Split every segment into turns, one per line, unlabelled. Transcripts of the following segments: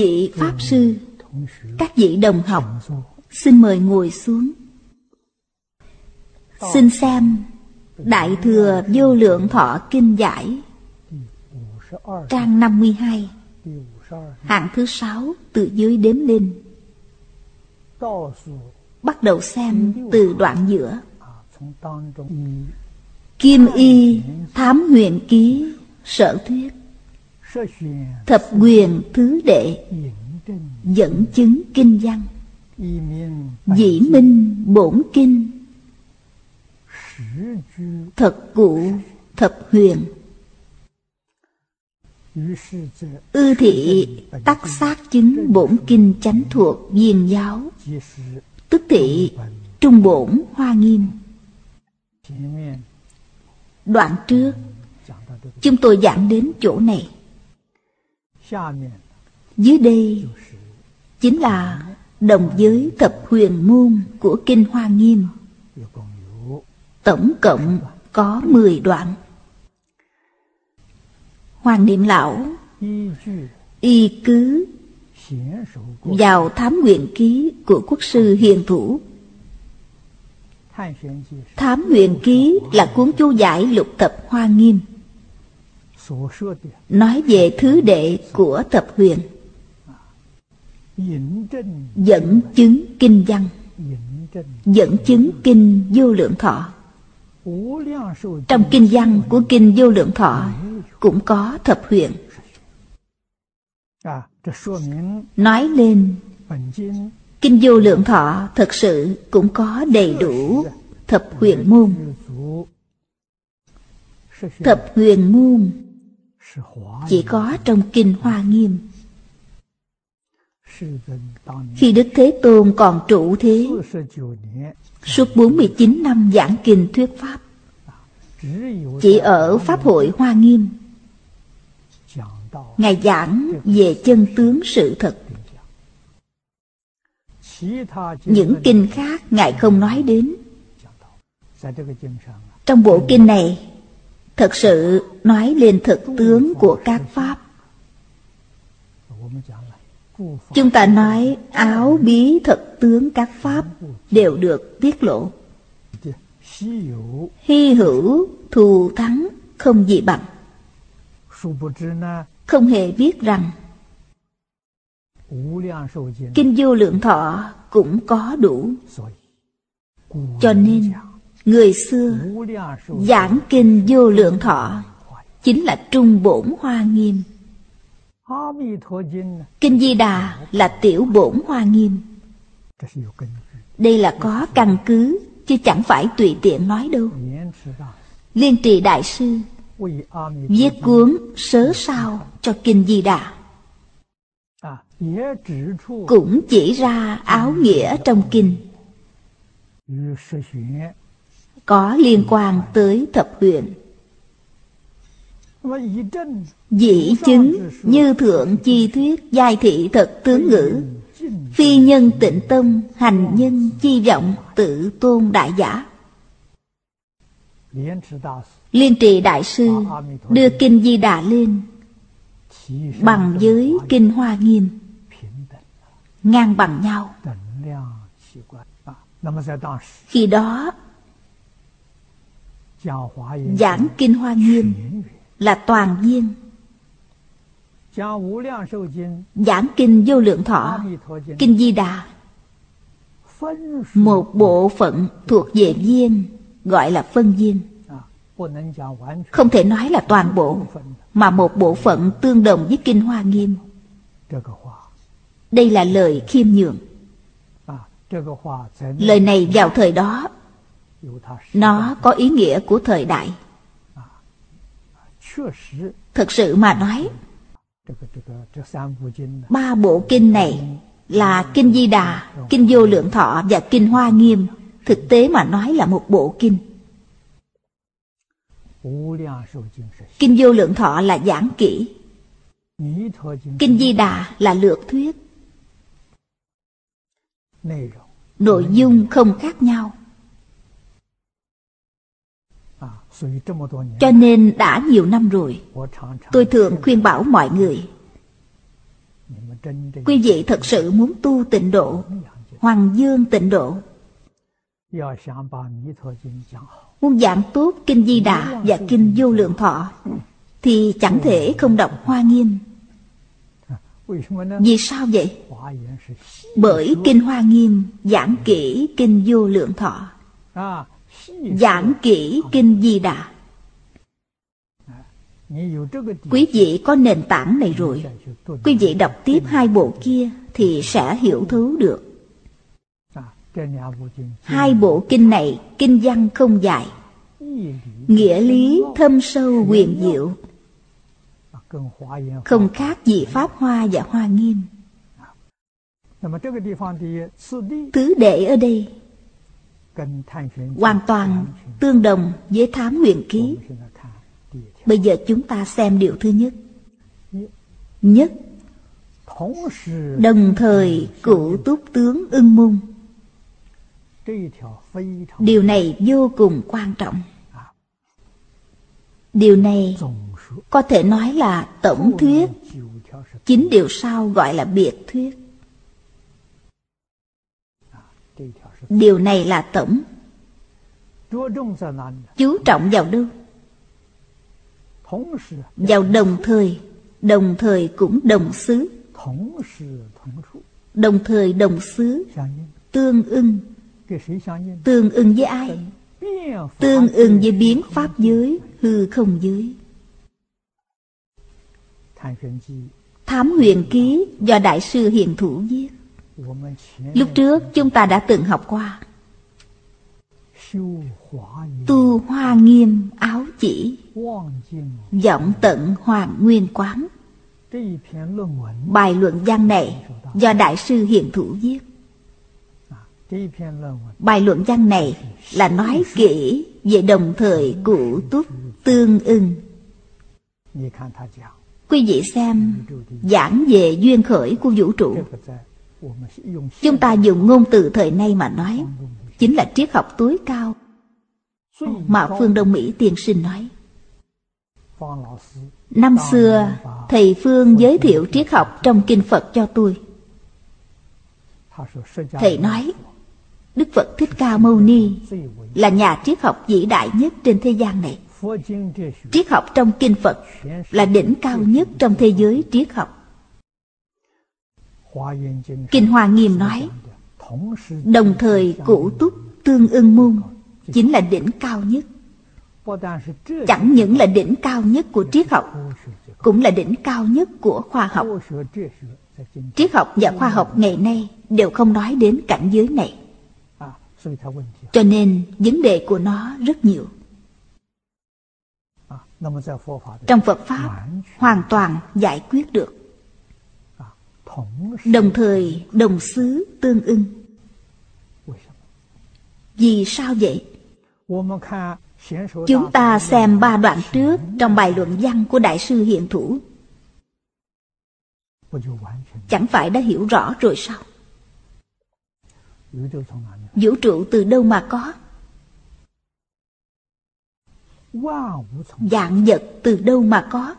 Vị Pháp Sư, các vị đồng học, xin mời ngồi xuống. Xin xem Đại Thừa Vô Lượng Thọ Kinh Giải Trang 52 Hạng thứ sáu từ dưới đếm lên. Bắt đầu xem từ đoạn giữa. Kim y thám huyền ký sở thuyết. Thập quyền thứ đệ, Dẫn chứng kinh văn. Dĩ minh bổn kinh. Thật cụ thập huyền. Ư thị tắc xác chứng bổn kinh chánh thuộc viên giáo. Tức thị trung bổn hoa nghiêm. Đoạn trước, Chúng tôi giảng đến chỗ này. Dưới đây Chính là đồng giới thập huyền môn của Kinh Hoa Nghiêm. Tổng cộng có 10 đoạn. Hoàng Niệm Lão, Y cứ vào thám nguyện ký của quốc sư hiền thủ. Thám nguyện ký là cuốn chú giải lục tập hoa nghiêm. Nói về thứ đệ của tập huyền. Dẫn chứng kinh văn. Dẫn chứng kinh vô lượng thọ. Trong kinh văn của kinh vô lượng thọ Cũng có thập huyền. Nói lên Kinh vô lượng thọ thật sự cũng có đầy đủ thập huyền môn. Thập huyền môn chỉ có trong kinh Hoa Nghiêm. Khi Đức Thế Tôn còn trụ thế Suốt 49 năm giảng kinh thuyết Pháp Chỉ ở Pháp hội Hoa Nghiêm Ngài giảng về chân tướng sự thật. Những kinh khác Ngài không nói đến. Trong bộ kinh này Thật sự nói lên thực tướng của các Pháp. Chúng ta nói áo bí thật tướng các Pháp đều được tiết lộ. Hy hữu thù thắng không gì bằng. Không hề biết rằng Kinh vô lượng thọ cũng có đủ. Cho nên Người xưa giảng kinh vô lượng thọ, Chính là trung bổn hoa nghiêm. Kinh Di Đà là tiểu bổn hoa nghiêm. Đây là có căn cứ, Chứ chẳng phải tùy tiện nói đâu. Liên trì Đại Sư Viết cuốn sớ sao cho Kinh Di Đà. Cũng chỉ ra áo nghĩa trong kinh. Có liên quan tới thập huyện. Dĩ chứng như thượng chi thuyết giai thị thật tướng ngữ, Phi nhân tịnh tâm hành nhân chi vọng tự tôn đại giả. Liên trì đại sư đưa kinh di đà lên, Bằng với kinh hoa nghiêm, Ngang bằng nhau. Khi đó Giảng kinh hoa nghiêm là toàn viên. Giảng kinh vô lượng thọ, Kinh Di Đà. Một bộ phận thuộc về viên, Gọi là phân viên. Không thể nói là toàn bộ, Mà một bộ phận tương đồng với Kinh Hoa Nghiêm. Đây là lời khiêm nhường. Lời này vào thời đó nó có ý nghĩa của thời đại. Thực sự mà nói Ba bộ kinh này là Kinh Di Đà, Kinh Vô Lượng Thọ và Kinh Hoa Nghiêm. Thực tế mà nói là một bộ kinh. Kinh Vô Lượng Thọ là giảng kỹ. Kinh Di Đà là lược thuyết. Nội dung không khác nhau. Cho nên đã nhiều năm rồi Tôi thường khuyên bảo mọi người, Quý vị thật sự muốn tu tịnh độ Hoàng dương tịnh độ. Muốn giảng tốt Kinh Di Đà và Kinh Vô Lượng Thọ Thì chẳng thể không đọc Hoa Nghiêm. Vì sao vậy? Bởi Kinh Hoa Nghiêm giảng kỹ Kinh Vô Lượng Thọ. Giảng kỹ Kinh Di Đà. Quý vị có nền tảng này rồi. Quý vị đọc tiếp hai bộ kia Thì sẽ hiểu thứ được. Hai bộ kinh này Kinh văn không dài. Nghĩa lý thâm sâu quyền diệu. Không khác gì Pháp Hoa và Hoa Nghiêm. Tứ đệ ở đây Hoàn toàn tương đồng với thám nguyện ký. Bây giờ chúng ta xem điều thứ nhất. Nhất. Đồng thời cụ túc tướng ưng môn. Điều này vô cùng quan trọng. Điều này có thể nói là tổng thuyết. Chính điều sau gọi là biệt thuyết. Điều này là tổng Chú trọng vào đâu? Vào đồng thời Đồng thời cũng đồng xứ. Đồng thời đồng xứ, Tương ưng. Tương ưng với ai? Tương ưng với biến pháp giới, Hư không giới. Thám huyền ký do Đại sư Hiền Thủ viết. Lúc trước chúng ta đã từng học qua. Tu hoa nghiêm áo chỉ, Giọng tận hoàng nguyên quán. Bài luận văn này do Đại sư Hiền Thủ viết. Bài luận văn này là nói kỹ về đồng thời cụ túc tương ưng. Quý vị xem, giảng về duyên khởi của vũ trụ. Chúng ta dùng ngôn từ thời nay mà nói, Chính là triết học tối cao Mà Phương Đông Mỹ tiên sinh nói. Năm xưa, Thầy Phương giới thiệu triết học trong Kinh Phật cho tôi. Thầy nói, Đức Phật Thích Ca Mâu Ni Là nhà triết học vĩ đại nhất trên thế gian này. Triết học trong Kinh Phật Là đỉnh cao nhất trong thế giới triết học. Kinh Hoa Nghiêm nói Đồng thời cụ túc tương ưng môn Chính là đỉnh cao nhất. Chẳng những là đỉnh cao nhất của triết học Cũng là đỉnh cao nhất của khoa học. Triết học và khoa học ngày nay Đều không nói đến cảnh giới này. Cho nên vấn đề của nó rất nhiều. Trong Phật Pháp Hoàn toàn giải quyết được Đồng thời, đồng xứ tương ưng Vì sao vậy? Chúng ta xem ba đoạn trước Trong bài luận văn của Đại sư Hiện Thủ Chẳng phải đã hiểu rõ rồi sao? Vũ trụ từ đâu mà có? Dạng vật từ đâu mà có?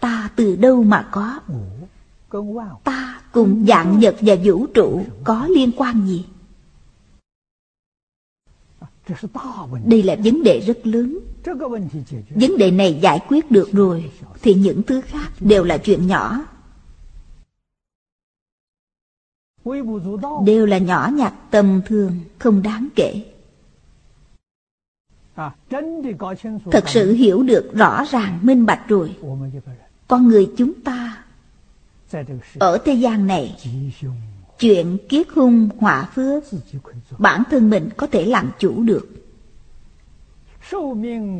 Ta từ đâu mà có? Ta cùng dạng vật và vũ trụ có liên quan gì? Đây là vấn đề rất lớn. Vấn đề này giải quyết được rồi Thì những thứ khác đều là chuyện nhỏ. Đều là nhỏ nhặt tầm thường Không đáng kể. Thật sự hiểu được rõ ràng minh bạch rồi. Con người chúng ta ở thế gian này, Chuyện kiết hung, họa phước, Bản thân mình có thể làm chủ được.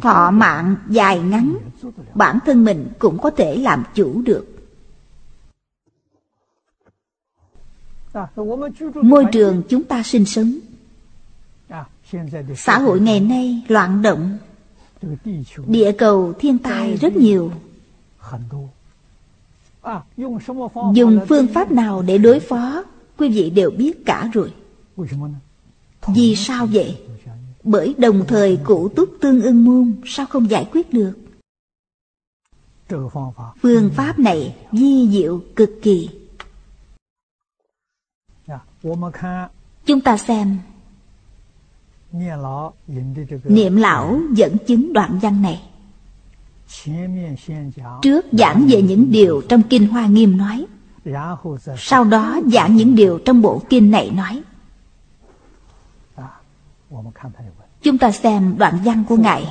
Thọ mạng dài ngắn, Bản thân mình cũng có thể làm chủ được. Môi trường chúng ta sinh sống. Xã hội ngày nay loạn động. Địa cầu, thiên tai rất nhiều. Dùng phương pháp nào để đối phó? Quý vị đều biết cả rồi. Vì sao vậy? Bởi đồng thời cụ túc tương ưng môn Sao không giải quyết được? Phương pháp này di diệu cực kỳ. Chúng ta xem. Niệm lão dẫn chứng đoạn văn này Trước giảng về những điều trong Kinh Hoa Nghiêm nói Sau đó giảng những điều trong bộ kinh này nói. Chúng ta xem đoạn văn của Ngài.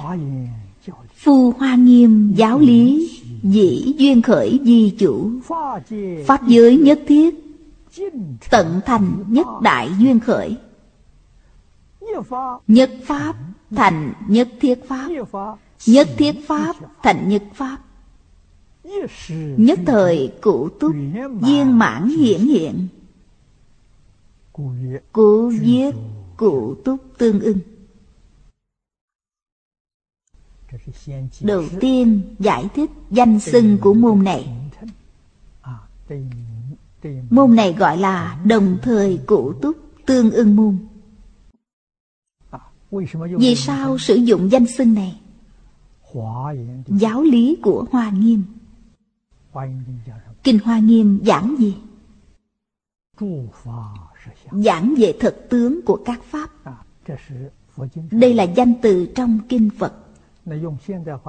Phu Hoa Nghiêm giáo lý Dĩ duyên khởi di chủ. Pháp giới nhất thiết Tận thành nhất đại duyên khởi. Nhất pháp thành nhất thiết pháp Nhất thiết pháp thành nhất pháp. Nhất thời cụ túc viên mãn hiển hiện. Cụ viết cụ túc tương ưng. Đầu tiên giải thích danh xưng của môn này. Môn này gọi là đồng thời cụ túc tương ưng môn. Vì sao sử dụng danh xưng này? Giáo lý của Hoa Nghiêm. Kinh Hoa Nghiêm giảng gì? Giảng về thực tướng của các Pháp. Đây là danh từ trong Kinh Phật.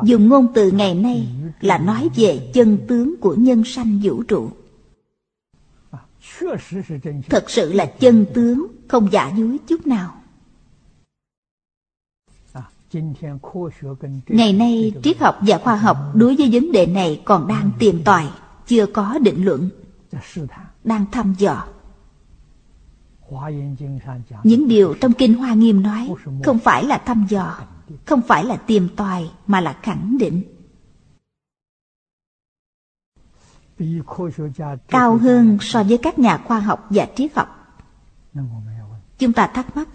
Dùng ngôn từ ngày nay là nói về chân tướng của nhân sanh vũ trụ. Thật sự là chân tướng, Không giả dối chút nào. Ngày nay triết học và khoa học Đối với vấn đề này còn đang tìm tòi Chưa có định luận Đang thăm dò. Những điều trong Kinh Hoa Nghiêm nói Không phải là thăm dò Không phải là tìm tòi Mà là khẳng định. Cao hơn so với các nhà khoa học và triết học. Chúng ta thắc mắc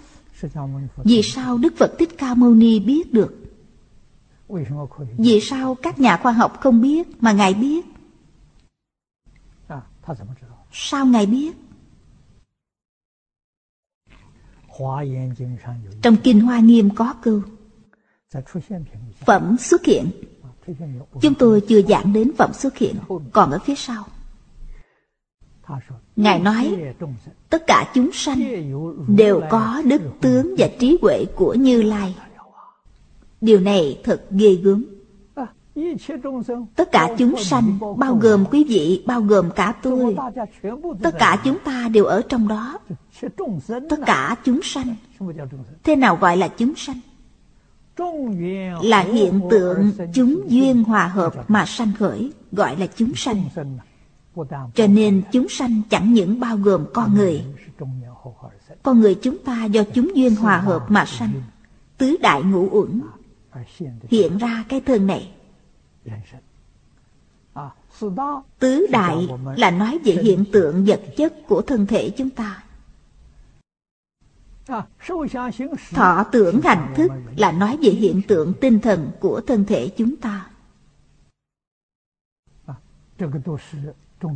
vì sao đức phật thích ca mâu ni biết được? Vì sao các nhà khoa học không biết mà ngài biết? Sao ngài biết? Trong kinh hoa nghiêm có câu, phẩm xuất hiện. Chúng tôi chưa giảng đến phẩm xuất hiện, Còn ở phía sau. Ngài nói, Tất cả chúng sanh Đều có đức tướng và trí huệ của Như Lai. Điều này thật ghê gớm. Tất cả chúng sanh, Bao gồm quý vị, Bao gồm cả tôi, Tất cả chúng ta đều ở trong đó. Tất cả chúng sanh, Thế nào gọi là chúng sanh? Là hiện tượng chúng duyên hòa hợp mà sanh khởi, gọi là chúng sanh cho nên chúng sanh chẳng những bao gồm con người. Con người chúng ta do chúng duyên hòa hợp mà sanh. Tứ đại ngũ uẩn. Hiện ra cái thân này. Tứ đại là nói về hiện tượng vật chất của thân thể chúng ta. Thọ tưởng hành thức là nói về hiện tượng tinh thần của thân thể chúng ta.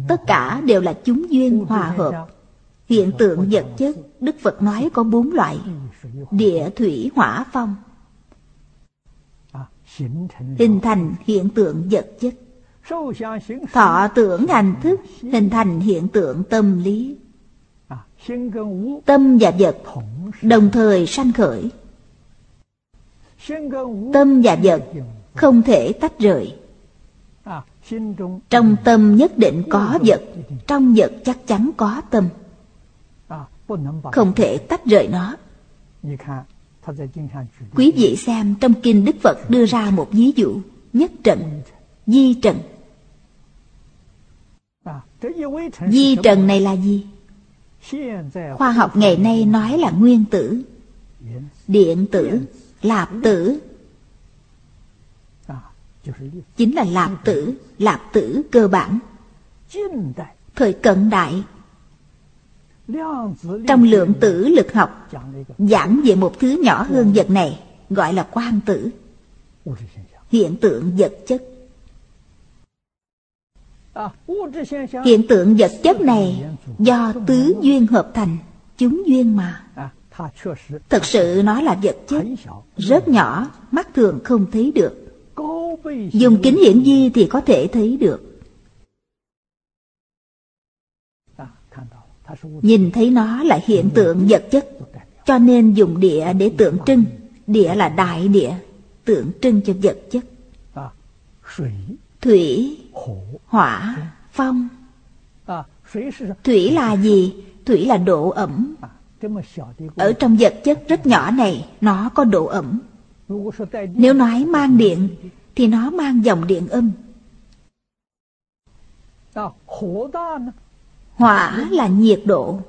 Tất cả đều là chúng duyên hòa hợp. Hiện tượng vật chất, Đức Phật nói có bốn loại. Địa, thủy, hỏa, phong. Hình thành hiện tượng vật chất. Thọ tưởng hành thức hình thành hiện tượng tâm lý. Tâm và vật đồng thời sanh khởi tâm và vật không thể tách rời trong tâm nhất định có vật trong vật chắc chắn có tâm. Không thể tách rời nó. Quý vị xem trong kinh đức phật đưa ra một ví dụ nhất trận di trần. Di trần này là gì? Khoa học ngày nay nói là nguyên tử. Điện tử lạp tử chính là lạp tử lạp tử cơ bản. Thời cận đại, trong lượng tử lực học, giảng về một thứ nhỏ hơn vật này, gọi là quang tử. Hiện tượng vật chất. Hiện tượng vật chất này do tứ duyên hợp thành, chúng duyên mà. Thật sự nó là vật chất, rất nhỏ, mắt thường không thấy được. Dùng kính hiển vi thì có thể thấy được. Nhìn thấy nó là hiện tượng vật chất, Cho nên dùng địa để tượng trưng. Địa là đại địa, Tượng trưng cho vật chất. Thủy, Hỏa, Phong. Thủy là gì? Thủy là độ ẩm. Ở trong vật chất rất nhỏ này, Nó có độ ẩm. Nếu nói mang điện, Thì nó mang dòng điện âm. Hỏa là nhiệt độ,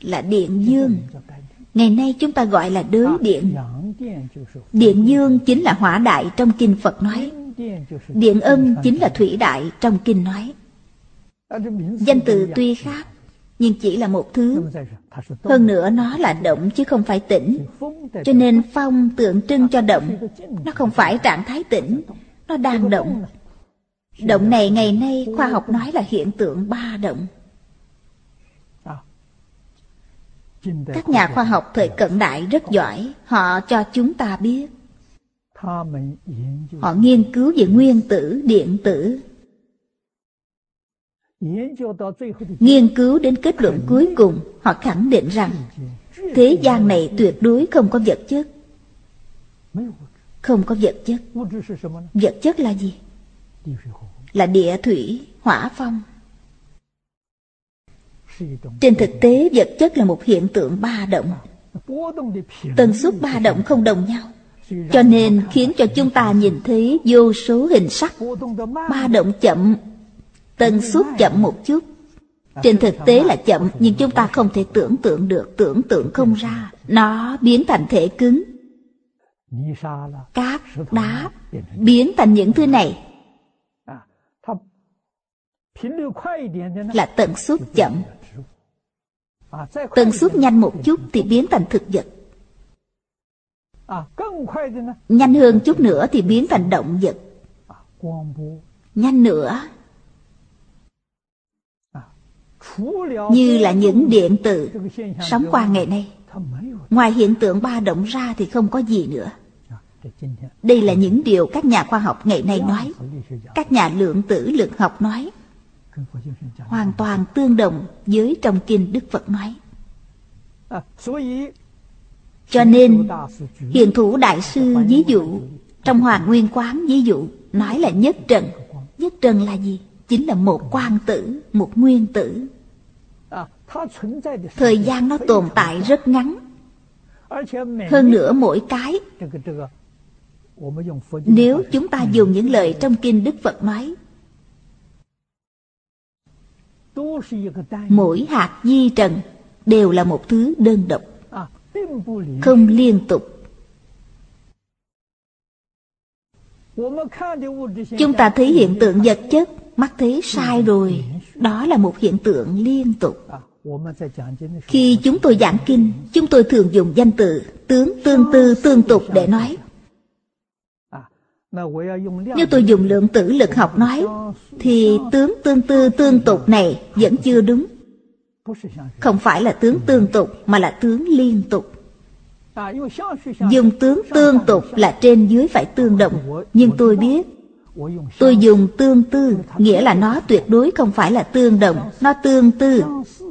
Là điện dương. Ngày nay chúng ta gọi là đới điện. Điện dương chính là hỏa đại trong kinh Phật nói. Điện âm chính là thủy đại trong kinh nói. Danh từ tuy khác nhưng chỉ là một thứ. Hơn nữa nó là động chứ không phải tĩnh Cho nên phong tượng trưng cho động Nó không phải trạng thái tĩnh Nó đang động. Động này ngày nay khoa học nói là hiện tượng ba động. Các nhà khoa học thời cận đại rất giỏi Họ cho chúng ta biết. Họ nghiên cứu về nguyên tử, điện tử. Nghiên cứu đến kết luận cuối cùng Họ khẳng định rằng Thế gian này tuyệt đối không có vật chất. Không có vật chất. Vật chất là gì? Là địa thủy, hỏa phong. Trên thực tế vật chất là một hiện tượng ba động. Tần suất ba động không đồng nhau. Cho nên khiến cho chúng ta nhìn thấy vô số hình sắc. Ba động chậm Tần suất chậm một chút. Trên thực tế là chậm Nhưng chúng ta không thể tưởng tượng được Tưởng tượng không ra. Nó biến thành thể cứng. Cát, đá Biến thành những thứ này. Là tần suất chậm. Tần suất nhanh một chút thì biến thành thực vật. Nhanh hơn chút nữa thì biến thành động vật. Nhanh nữa như là những điện tử Sống qua ngày nay Ngoài hiện tượng ba động ra thì không có gì nữa Đây là những điều các nhà khoa học ngày nay nói Các nhà lượng tử lực học nói hoàn toàn tương đồng với trong kinh Đức Phật nói. Cho nên, hiện thủ đại sư ví dụ, trong Hoàng Nguyên Quán ví dụ, nói là nhất trần. Nhất trần là gì? Chính là một quan tử, một nguyên tử. Thời gian nó tồn tại rất ngắn. Hơn nữa mỗi cái Nếu chúng ta dùng những lời trong kinh Đức Phật nói Mỗi hạt di trần đều là một thứ đơn độc Không liên tục Chúng ta thấy hiện tượng vật chất Mắt thấy sai rồi, Đó là một hiện tượng liên tục. Khi chúng tôi giảng kinh, Chúng tôi thường dùng danh từ Tướng tương tư tương tục để nói. Nếu tôi dùng lượng tử lực học nói, Thì tướng tương tư tương tục này vẫn chưa đúng. Không phải là tướng tương tục, Mà là tướng liên tục. Dùng tướng tương tục là trên dưới phải tương đồng, Nhưng tôi biết Tôi dùng tương tư, Nghĩa là nó tuyệt đối không phải là tương đồng. Nó tương tư,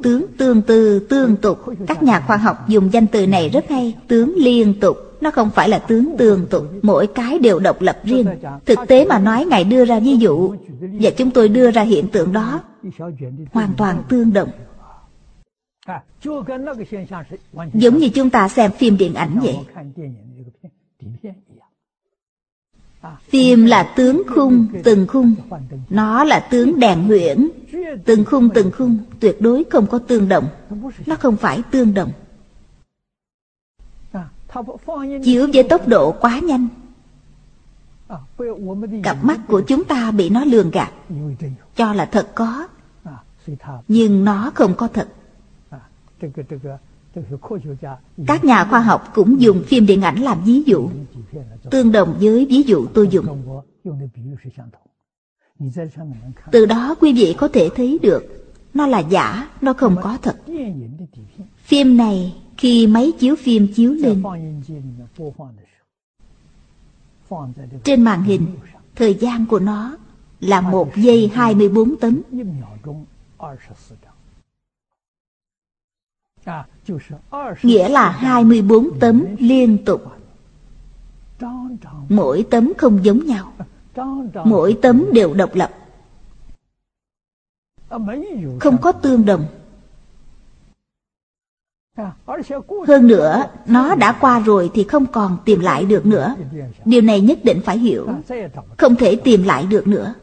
Tướng tương tư, tương tục. Các nhà khoa học dùng danh từ này rất hay, Tướng liên tục. Nó không phải là tướng tương tục, Mỗi cái đều độc lập riêng. Thực tế mà nói, Ngài đưa ra ví dụ, Và chúng tôi đưa ra hiện tượng đó, Hoàn toàn tương đồng. Giống như chúng ta xem phim điện ảnh vậy. Phim là tướng khung, từng khung. Nó là tướng đèn huyễn Từng khung từng khung, Tuyệt đối không có tương đồng. Nó không phải tương đồng. Chiếu với tốc độ quá nhanh. Cặp mắt của chúng ta bị nó lường gạt. Cho là thật có. Nhưng nó không có thật các nhà khoa học cũng dùng phim điện ảnh làm ví dụ tương đồng với ví dụ tôi dùng. Từ đó quý vị có thể thấy được nó là giả nó không có thật. phim này khi máy chiếu phim chiếu lên. Trên màn hình Thời gian của nó là một giây 24 tấm. Nghĩa là 24 tấm liên tục. Mỗi tấm không giống nhau. Mỗi tấm đều độc lập. Không có tương đồng. Hơn nữa, nó đã qua rồi thì không còn tìm lại được nữa. Điều này nhất định phải hiểu. Không thể tìm lại được nữa.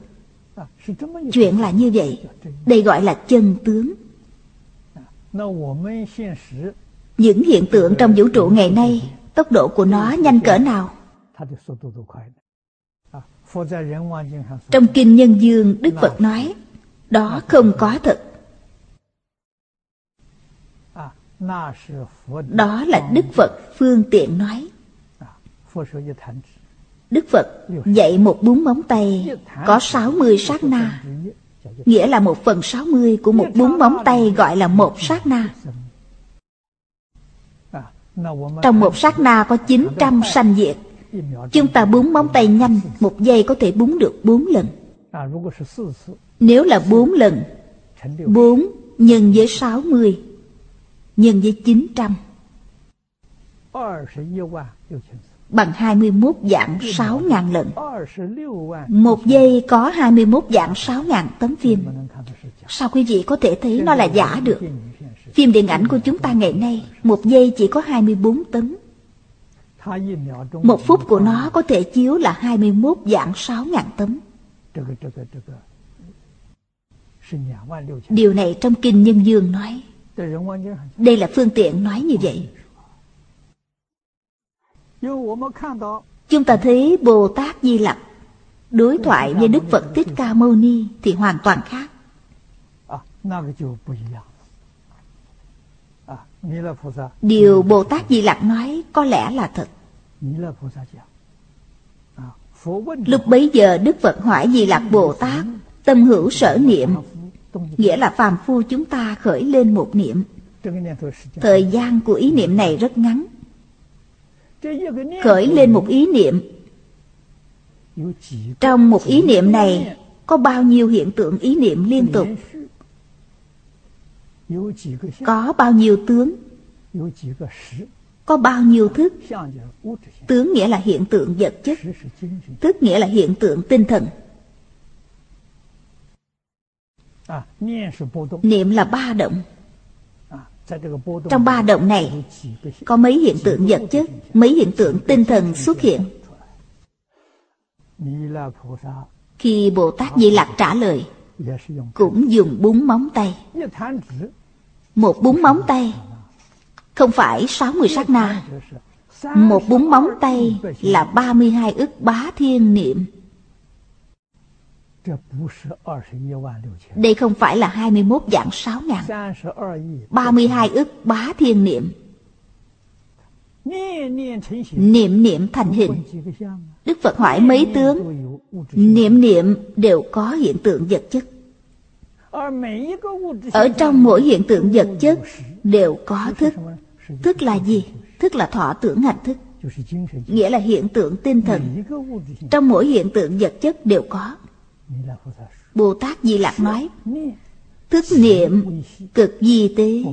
Chuyện là như vậy. Đây gọi là chân tướng. Những hiện tượng trong vũ trụ ngày nay, tốc độ của nó nhanh cỡ nào? Trong Kinh Nhân Dương, Đức Phật nói, đó không có thật. Đó là Đức Phật phương tiện nói. Đức Phật dạy một bún móng tay có 60 sát na, nghĩa là một phần 60 của một bún móng tay gọi là một sát na. Trong một sát na có 900 sanh diệt. Chúng ta búng móng tay nhanh, một giây có thể búng được bốn lần. Nếu là bốn lần, bốn nhân với 60 nhân với 900 bằng 21 dạng 6 ngàn lần. Một giây có 21 dạng 6 ngàn tấm phim. Sao quý vị có thể thấy nó là giả được? Phim điện ảnh của chúng ta ngày nay, một giây chỉ có 24 tấm. Một phút của nó có thể chiếu là 21 dạng 6 ngàn tấm. Điều này trong Kinh Nhân Dương nói. Đây là phương tiện nói như vậy. Chúng ta thấy Bồ Tát Di Lặc đối thoại với Đức Phật Thích Ca Mâu Ni thì hoàn toàn khác. Điều Bồ Tát Di Lặc nói có lẽ là thật. Lúc bấy giờ Đức Phật hỏi Di Lặc Bồ Tát Tâm hữu sở niệm, Nghĩa là phàm phu chúng ta khởi lên một niệm Thời gian của ý niệm này rất ngắn Khởi lên một ý niệm. Trong một ý niệm này Có bao nhiêu hiện tượng ý niệm liên tục? Có bao nhiêu tướng? Có bao nhiêu thức? Tướng nghĩa là hiện tượng vật chất. Thức nghĩa là hiện tượng tinh thần. Niệm là ba động Trong ba động này Có mấy hiện tượng vật chất Mấy hiện tượng tinh thần xuất hiện. Khi Bồ Tát Di Lặc trả lời Cũng dùng búng móng tay. Một búng móng tay Không phải 60 sát na. Một búng móng tay là 32 ức bá thiên niệm đây không phải là 21 dạng 6 ngàn. 32 ức bá thiên niệm. Niệm niệm thành hình. Đức Phật hỏi mấy tướng? Niệm niệm đều có hiện tượng vật chất. Ở trong mỗi hiện tượng vật chất Đều có thức. Thức là gì? Thức là thọ tưởng hành thức. Nghĩa là hiện tượng tinh thần. Trong mỗi hiện tượng vật chất đều có Bồ Tát Di Lặc nói Thức niệm cực di tế,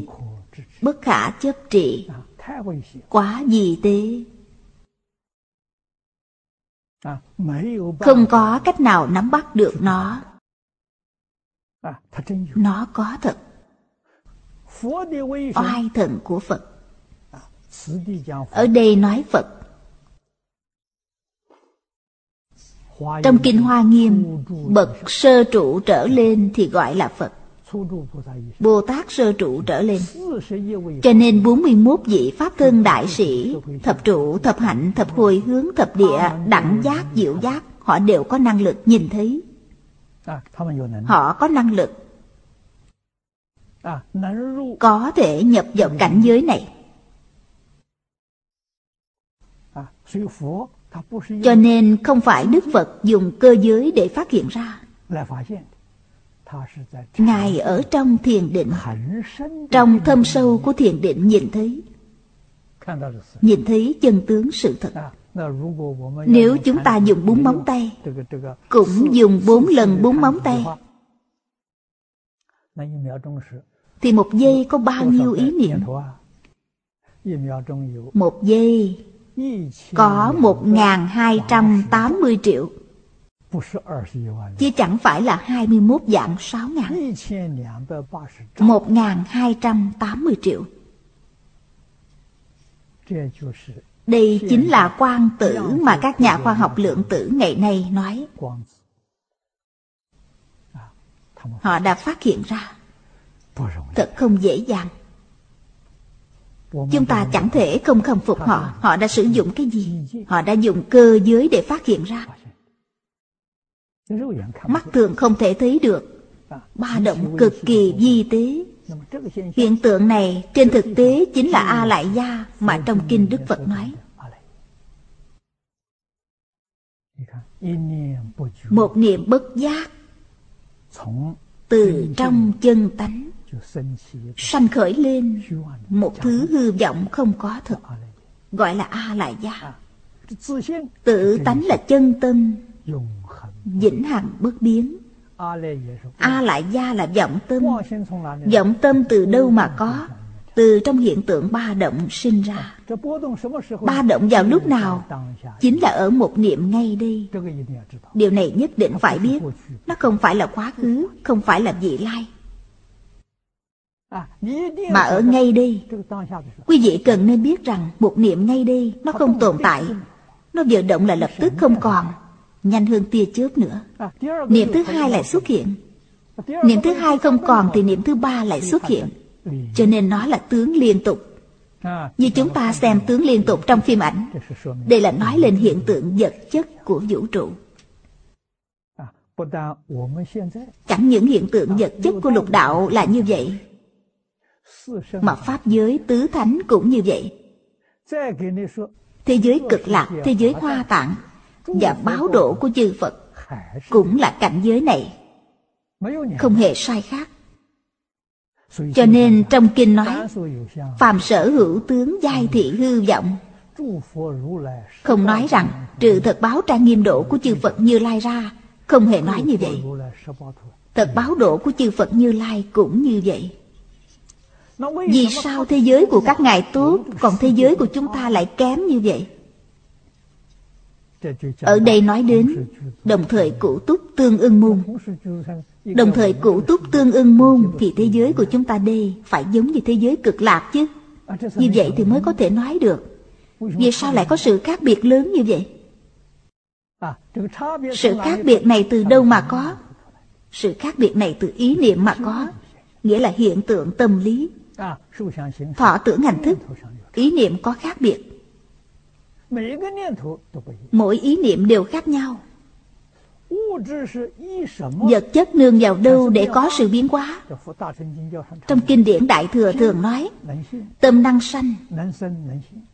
Bất khả chấp trị, Quá di tế. Không có cách nào nắm bắt được nó. Nó có thật. Oai thần của Phật. Ở đây nói Phật Trong Kinh Hoa Nghiêm, bậc sơ trụ trở lên thì gọi là Phật. Bồ Tát sơ trụ trở lên. Cho nên 41 vị Pháp thân đại sĩ, thập trụ, thập hạnh, thập hồi hướng, thập địa, đẳng giác, diệu giác, họ đều có năng lực nhìn thấy. Họ có năng lực có thể nhập vào cảnh giới này. Cho nên không phải Đức Phật dùng cơ giới để phát hiện ra. Ngài ở trong thiền định, trong thâm sâu của thiền định nhìn thấy, nhìn thấy chân tướng sự thật. Nếu chúng ta dùng bốn móng tay Cũng dùng bốn lần bốn móng tay Thì một giây có bao nhiêu ý niệm Một giây có một ngàn hai trăm tám mươi triệu. Chứ chẳng phải là 21 dạng 6 ngàn. 1.280 triệu. Đây chính là quang tử mà các nhà khoa học lượng tử ngày nay nói. Họ đã phát hiện ra. Thật không dễ dàng Chúng ta chẳng thể không khâm phục họ. Họ đã sử dụng cái gì? Họ đã dùng cơ giới để phát hiện ra. Mắt thường không thể thấy được. Ba động cực kỳ vi tế. Hiện tượng này trên thực tế chính là A Lại Gia mà trong Kinh Đức Phật nói. Một niệm bất giác từ trong chân tánh sanh khởi lên, một thứ hư vọng không có thực gọi là a lại gia tự tánh là chân tâm, vĩnh hằng bất biến. A lại gia là vọng tâm. Vọng tâm từ đâu mà có? Từ trong hiện tượng ba động sinh ra. Ba động vào lúc nào? Chính là ở một niệm ngay đây. Điều này nhất định phải biết. Nó không phải là quá khứ, không phải là vị lai mà ở ngay đây, quý vị cần nên biết rằng một niệm ngay đây nó không tồn tại. Nó vừa động là lập tức không còn, nhanh hơn tia chớp nữa. Niệm thứ hai lại xuất hiện. Niệm thứ hai không còn thì niệm thứ ba lại xuất hiện. Cho nên nó là tướng liên tục. Như chúng ta xem tướng liên tục trong phim ảnh, đây là nói lên hiện tượng vật chất của vũ trụ. Chẳng những hiện tượng vật chất của lục đạo là như vậy mà pháp giới tứ thánh cũng như vậy. Thế giới cực lạc thế giới hoa tạng và báo độ của chư Phật cũng là cảnh giới này. Không hề sai khác. Cho nên trong kinh nói phàm sở hữu tướng giai thị hư vọng. Không nói rằng trừ thật báo trang nghiêm độ của chư Phật Như Lai ra không hề nói như vậy. Thật báo độ của chư Phật Như Lai cũng như vậy vì sao thế giới của các ngài tốt còn thế giới của chúng ta lại kém như vậy? Ở đây nói đến đồng thời cụ túc tương ưng môn. Đồng thời cụ túc tương ưng môn thì thế giới của chúng ta đây phải giống như thế giới cực lạc chứ. Như vậy thì mới có thể nói được. Vì sao lại có sự khác biệt lớn như vậy? Sự khác biệt này từ đâu mà có? Sự khác biệt này từ ý niệm mà có nghĩa là hiện tượng tâm lý thọ tưởng hành thức ý niệm có khác biệt。Mỗi ý niệm đều khác nhau Vật chất nương vào đâu để có sự biến hóa？Trong kinh điển Đại Thừa thường nói Tâm năng sanh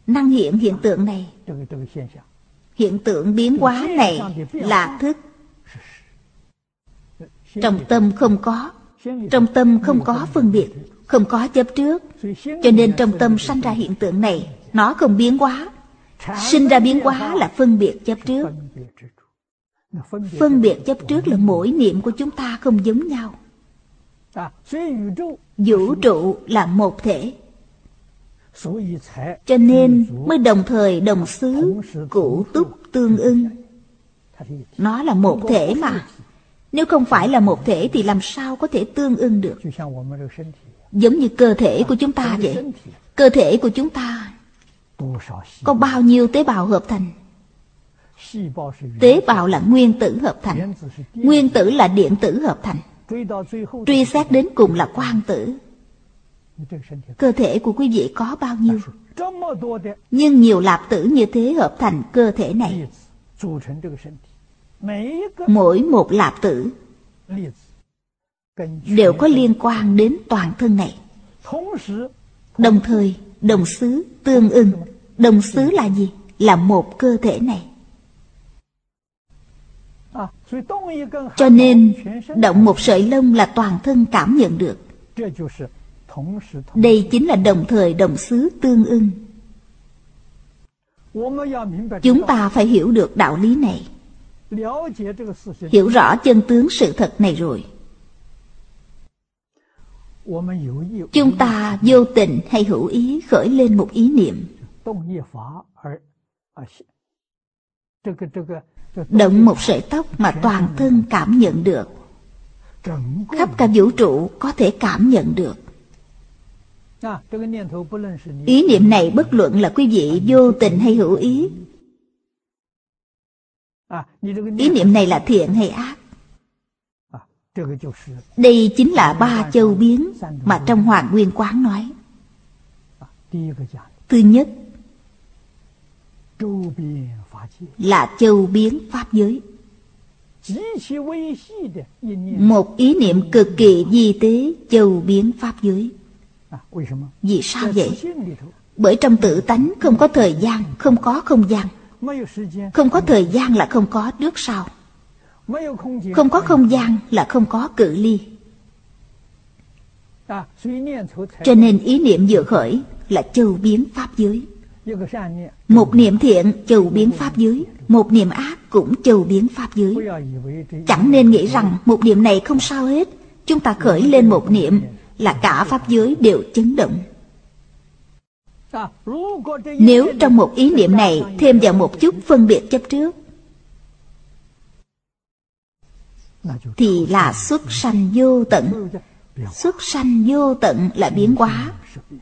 Năng hiện hiện tượng này。Hiện tượng biến hóa này là thức。Trong tâm không có Trong tâm không có phân biệt không có chấp trước. Cho nên trong tâm sanh ra hiện tượng này, Nó không biến hóa. Sinh ra biến hóa là phân biệt chấp trước. Phân biệt chấp trước là mỗi niệm của chúng ta không giống nhau. Vũ trụ là một thể. Cho nên mới đồng thời đồng xứ cụ túc, tương ưng. Nó là một thể mà. Nếu không phải là một thể thì làm sao có thể tương ưng được? Giống như cơ thể của chúng ta vậy. Cơ thể của chúng ta có bao nhiêu tế bào hợp thành? Tế bào là nguyên tử hợp thành. Nguyên tử là điện tử hợp thành. Truy xét đến cùng là quang tử. Cơ thể của quý vị có bao nhiêu? Nhưng nhiều lạp tử như thế hợp thành cơ thể này. Mỗi một lạp tử đều có liên quan đến toàn thân này. Đồng thời, đồng xứ tương ưng. Đồng xứ là gì? Là một cơ thể này. Cho nên, động một sợi lông là toàn thân cảm nhận được. Đây chính là đồng thời đồng xứ tương ưng. Chúng ta phải hiểu được đạo lý này. Hiểu rõ chân tướng sự thật này rồi chúng ta vô tình hay hữu ý khởi lên một ý niệm. Động một sợi tóc mà toàn thân cảm nhận được. Khắp cả vũ trụ có thể cảm nhận được. Ý niệm này bất luận là quý vị vô tình hay hữu ý. Ý niệm này là thiện hay ác? Đây chính là ba châu biến mà trong Hoàng Nguyên Quán nói. Thứ nhất là châu biến Pháp giới. Một ý niệm cực kỳ di tế châu biến Pháp giới. Vì sao vậy? Bởi trong tự tánh không có thời gian, không có không gian. Không có thời gian là không có trước sau. Không có không gian là không có cự ly. Cho nên ý niệm vừa khởi là châu biến Pháp giới. Một niệm thiện châu biến Pháp giới. Một niệm ác cũng châu biến Pháp giới. Chẳng nên nghĩ rằng một niệm này không sao hết. Chúng ta khởi lên một niệm là cả Pháp giới đều chấn động. Nếu trong một ý niệm này thêm vào một chút phân biệt chấp trước thì là xuất sanh vô tận. Xuất sanh vô tận là biến hóa,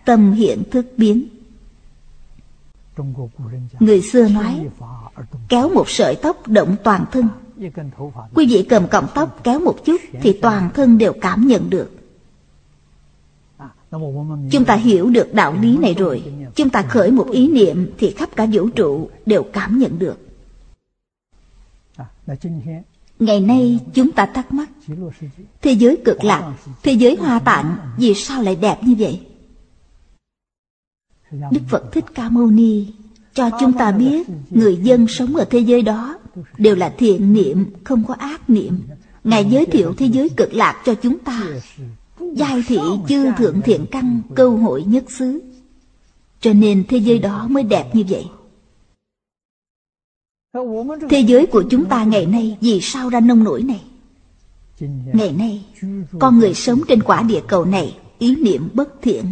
tâm hiện thức biến. Người xưa nói, kéo một sợi tóc động toàn thân. Quý vị cầm cọng tóc kéo một chút thì toàn thân đều cảm nhận được. Chúng ta hiểu được đạo lý này rồi. Chúng ta khởi một ý niệm thì khắp cả vũ trụ đều cảm nhận được. Ngày nay chúng ta thắc mắc, Thế giới cực lạc, Thế giới hoa tạng Vì sao lại đẹp như vậy? Đức Phật Thích Ca Mâu Ni Cho chúng ta biết Người dân sống ở thế giới đó Đều là thiện niệm, Không có ác niệm. Ngài giới thiệu thế giới cực lạc cho chúng ta. Giai thị chư thượng thiện căn Câu hội nhất xứ. Cho nên thế giới đó mới đẹp như vậy. Thế giới của chúng ta ngày nay vì sao ra nông nổi này? Ngày nay, con người sống trên quả địa cầu này ý niệm bất thiện.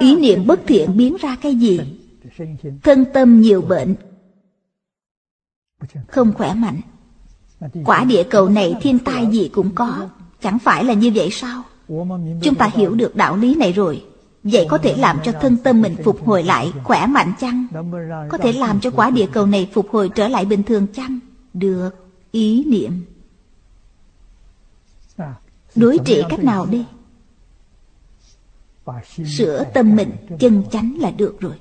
Ý niệm bất thiện biến ra cái gì? Thân tâm nhiều bệnh, không khỏe mạnh. Quả địa cầu này thiên tai gì cũng có, chẳng phải là như vậy sao? Chúng ta hiểu được đạo lý này rồi, Vậy có thể làm cho thân tâm mình phục hồi lại khỏe mạnh chăng? Có thể làm cho quả địa cầu này phục hồi trở lại bình thường chăng? Được, ý niệm. Đối trị cách nào đi? Sửa tâm mình chân chánh là được rồi.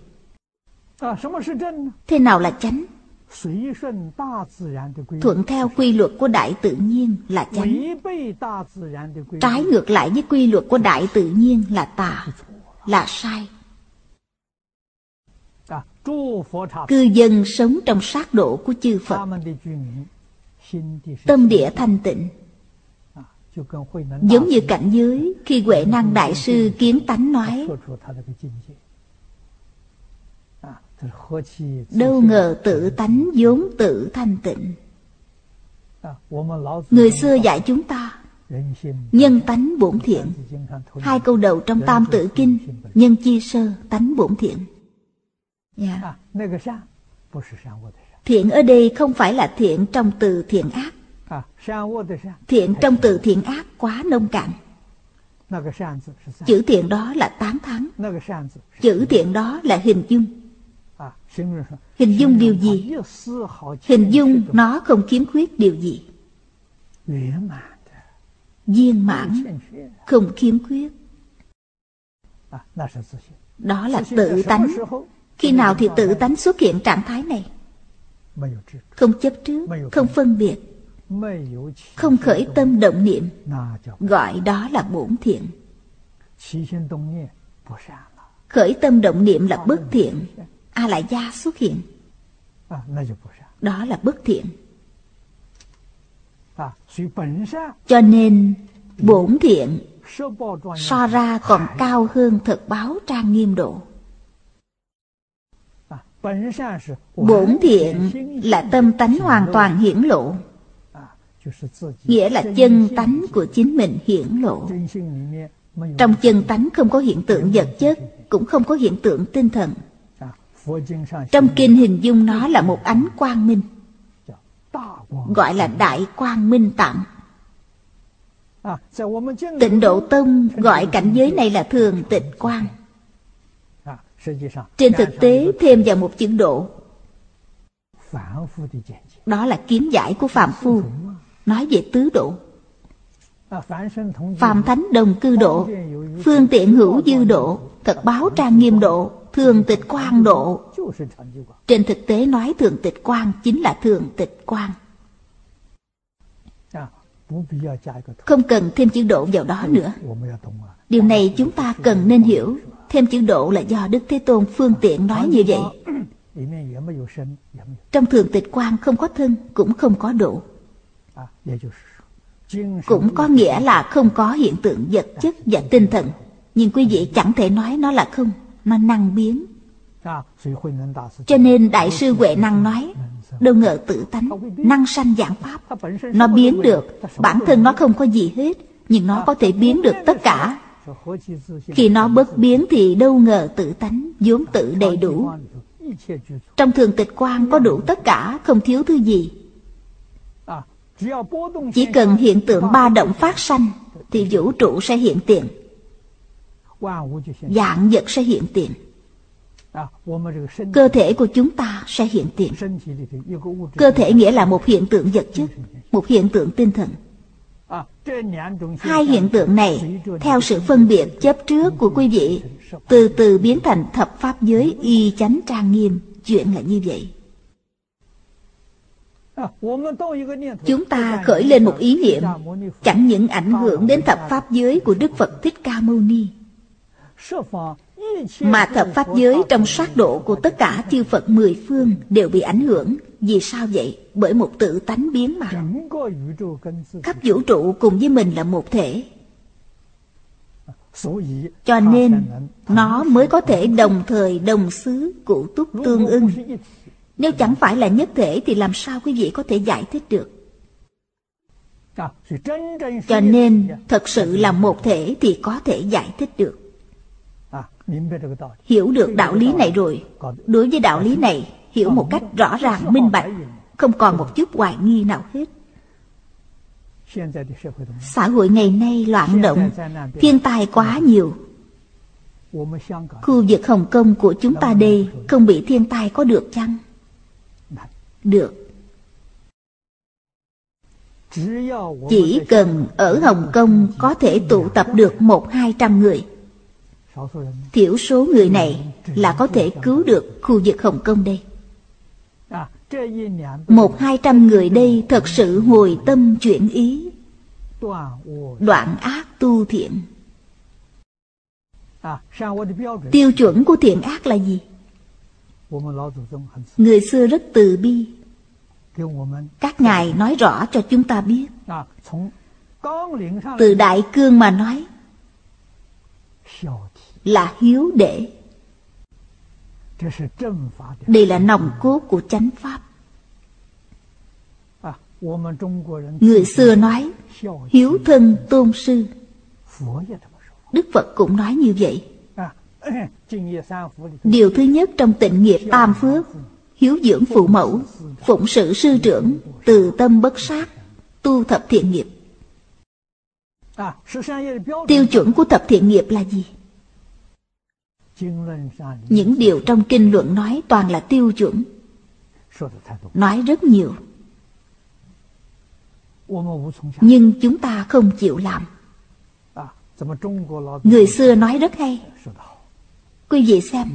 Thế nào là chánh? Thuận theo quy luật của đại tự nhiên là chánh Trái ngược lại với quy luật của đại tự nhiên là tà là sai. Cư dân sống trong sát độ của chư phật. Tâm địa thanh tịnh. Giống như cảnh giới khi huệ năng đại sư kiến tánh nói đâu ngờ tự tánh vốn tự thanh tịnh. Người xưa dạy chúng ta Nhân tánh bổn thiện. Hai câu đầu trong Tam Tự Kinh, Nhân chi sơ, tánh bổn thiện. Yeah. Thiện ở đây không phải là thiện trong từ thiện ác. Thiện trong từ thiện ác quá nông cạn. Chữ thiện đó là tán thắng Chữ thiện đó là hình dung. Hình dung điều gì? Hình dung nó không khiếm khuyết điều gì viên mãn, không khiếm khuyết. Đó là tự tánh. Khi nào thì tự tánh xuất hiện trạng thái này? Không chấp trước, không phân biệt, không khởi tâm động niệm, gọi đó là bổn thiện. Khởi tâm động niệm là bất thiện, a lại gia xuất hiện. Đó là bất thiện cho nên bổn thiện so ra còn cao hơn thực báo trang nghiêm độ. Bổn thiện là tâm tánh hoàn toàn hiển lộ. Nghĩa là chân tánh của chính mình hiển lộ. Trong chân tánh không có hiện tượng vật chất Cũng không có hiện tượng tinh thần. Trong kinh hình dung nó là một ánh quang minh Gọi là đại quang minh tạng. Tịnh Độ Tông gọi cảnh giới này là thường tịnh quang. Trên thực tế, thêm vào một chữ độ. Đó là kiến giải của Phạm Phu. Nói về tứ độ. Phạm Thánh đồng cư độ, Phương tiện hữu dư độ, Thật báo trang nghiêm độ. Thường tịch quang độ. Trên thực tế nói thường tịch quang Chính là thường tịch quang. Không cần thêm chữ độ vào đó nữa. Điều này chúng ta cần nên hiểu. Thêm chữ độ là do Đức Thế Tôn phương tiện nói như vậy. Trong thường tịch quan không có thân, Cũng không có độ. Cũng có nghĩa là không có hiện tượng vật chất và tinh thần. Nhưng quý vị chẳng thể nói nó là không. Nó năng biến. Cho nên Đại sư Huệ Năng nói đâu ngờ tự tánh năng sanh dạng pháp nó biến được. Bản thân nó không có gì hết nhưng nó có thể biến được tất cả. Khi nó bất biến thì đâu ngờ tự tánh vốn tự đầy đủ. Trong thường tịch quan có đủ tất cả không thiếu thứ gì. Chỉ cần hiện tượng ba động phát sanh thì vũ trụ sẽ hiện tiền dạng vật sẽ hiện tiền. cơ thể của chúng ta sẽ hiện tiền. cơ thể nghĩa là một hiện tượng vật chất một hiện tượng tinh thần. hai hiện tượng này theo sự phân biệt chấp trước của quý vị từ từ biến thành thập pháp giới y chánh trang nghiêm. Chuyện là như vậy. chúng ta khởi lên một ý niệm chẳng những ảnh hưởng đến thập pháp giới của đức phật thích ca mâu ni mà thập pháp giới trong sát độ của tất cả chư Phật mười phương đều bị ảnh hưởng. Vì sao vậy? Bởi một tự tánh biến mà. Khắp vũ trụ cùng với mình là một thể. Cho nên, nó mới có thể đồng thời đồng xứ, cụ túc tương ưng. Nếu chẳng phải là nhất thể thì làm sao quý vị có thể giải thích được? Cho nên, thật sự là một thể thì có thể giải thích được. Hiểu được đạo lý này rồi. Đối với đạo lý này Hiểu một cách rõ ràng minh bạch Không còn một chút hoài nghi nào hết. Xã hội ngày nay loạn động Thiên tai quá nhiều. Khu vực Hồng Kông của chúng ta đây Không bị thiên tai có được chăng? Được. Chỉ cần ở Hồng Kông Có thể tụ tập được một hai trăm người Thiểu số người này là có thể cứu được khu vực Hồng Kông đây. Một hai trăm người đây thật sự hồi tâm chuyển ý, đoạn ác tu thiện. Tiêu chuẩn của thiện ác là gì? Người xưa rất từ bi. Các ngài nói rõ cho chúng ta biết. Từ đại cương mà nói là hiếu đệ đây là nòng cốt của chánh pháp. Người xưa nói, hiếu thân tôn sư. Đức phật cũng nói như vậy. Điều thứ nhất trong tịnh nghiệp tam phước, hiếu dưỡng phụ mẫu, phụng sự sư trưởng, từ tâm bất sát, tu thập thiện nghiệp. Tiêu chuẩn của thập thiện nghiệp là gì? Những điều trong kinh luận nói toàn là tiêu chuẩn. Nói rất nhiều. Nhưng chúng ta không chịu làm. Người xưa nói rất hay. Quý vị xem,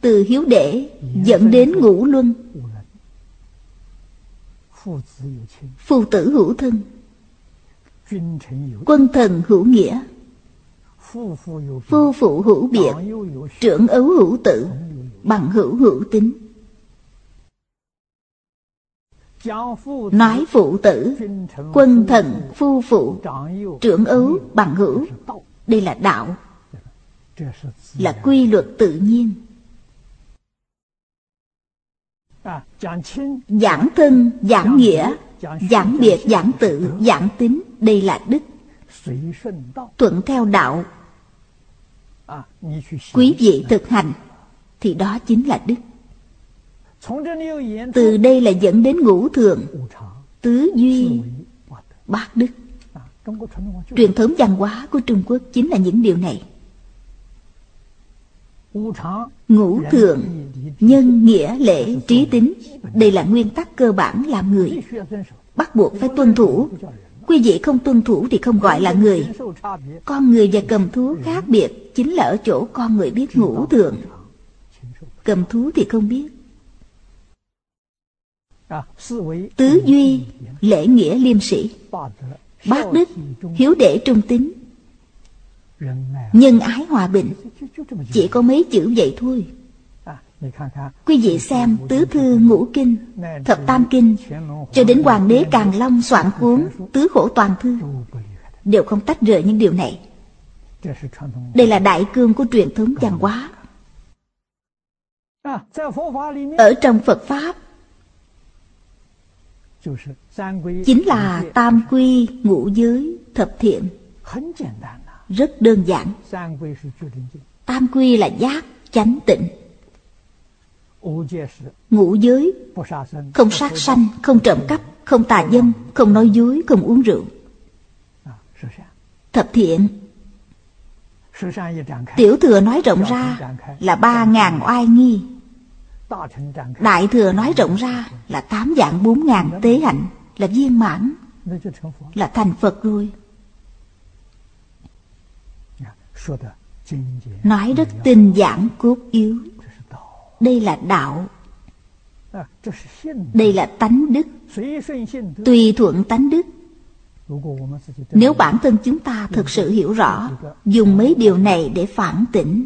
từ hiếu đệ dẫn đến ngũ luân. Phu tử hữu thân. Quân thần hữu nghĩa. Phu phụ hữu biệt Trưởng ấu hữu tự Bằng hữu hữu tính Nói phụ tử Quân thần phu phụ Trưởng ấu bằng hữu. Đây là đạo Là quy luật tự nhiên. Giảng thân, giảng nghĩa, giảng biệt, giảng tự, giảng tính, đây là đức. Thuận theo đạo, quý vị thực hành, thì đó chính là đức. Từ đây là dẫn đến ngũ thường, tứ duy, bát đức. Truyền thống văn hóa của Trung Quốc chính là những điều này. Ngũ thường, nhân, nghĩa, lễ, trí tính Đây là nguyên tắc cơ bản làm người Bắt buộc phải tuân thủ Quý vị không tuân thủ thì không gọi là người. Con người và cầm thú khác biệt Chính là ở chỗ con người biết ngũ thường. Cầm thú thì không biết. Tứ duy, lễ nghĩa liêm sĩ. Bác đức, hiếu đệ trung tính Nhân ái hòa bình. Chỉ có mấy chữ vậy thôi. Quý vị xem Tứ Thư Ngũ Kinh, Thập Tam Kinh, Cho đến Hoàng đế Càng Long soạn cuốn Tứ Khổ Toàn Thư, Đều không tách rời những điều này. Đây là đại cương của truyền thống văn hóa. Ở trong Phật Pháp, Chính là tam quy ngũ giới thập thiện. Rất đơn giản. Tam quy là giác, chánh tịnh. Ngũ giới Không sát sanh, không trộm cắp, không tà dâm, không nói dối, không uống rượu. Thập thiện. Tiểu thừa nói rộng ra là ba ngàn oai nghi. Đại thừa nói rộng ra là tám dạng bốn ngàn tế hạnh Là viên mãn Là thành Phật rồi. Nói rất tinh giản cốt yếu Đây là đạo. Đây là tánh đức. Tùy thuận tánh đức. Nếu bản thân chúng ta thực sự hiểu rõ Dùng mấy điều này để phản tỉnh.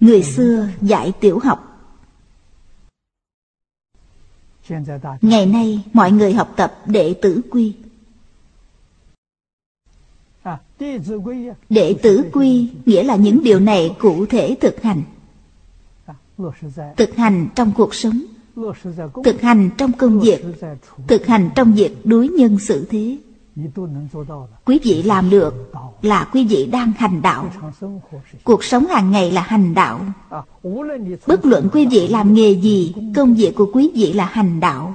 Người xưa dạy tiểu học. Ngày nay mọi người học tập đệ tử quy Đệ tử quy nghĩa là những điều này cụ thể thực hành. Thực hành trong cuộc sống, Thực hành trong công việc, Thực hành trong việc đối nhân xử thế. Quý vị làm được là quý vị đang hành đạo. Cuộc sống hàng ngày là hành đạo. Bất luận quý vị làm nghề gì, Công việc của quý vị là hành đạo.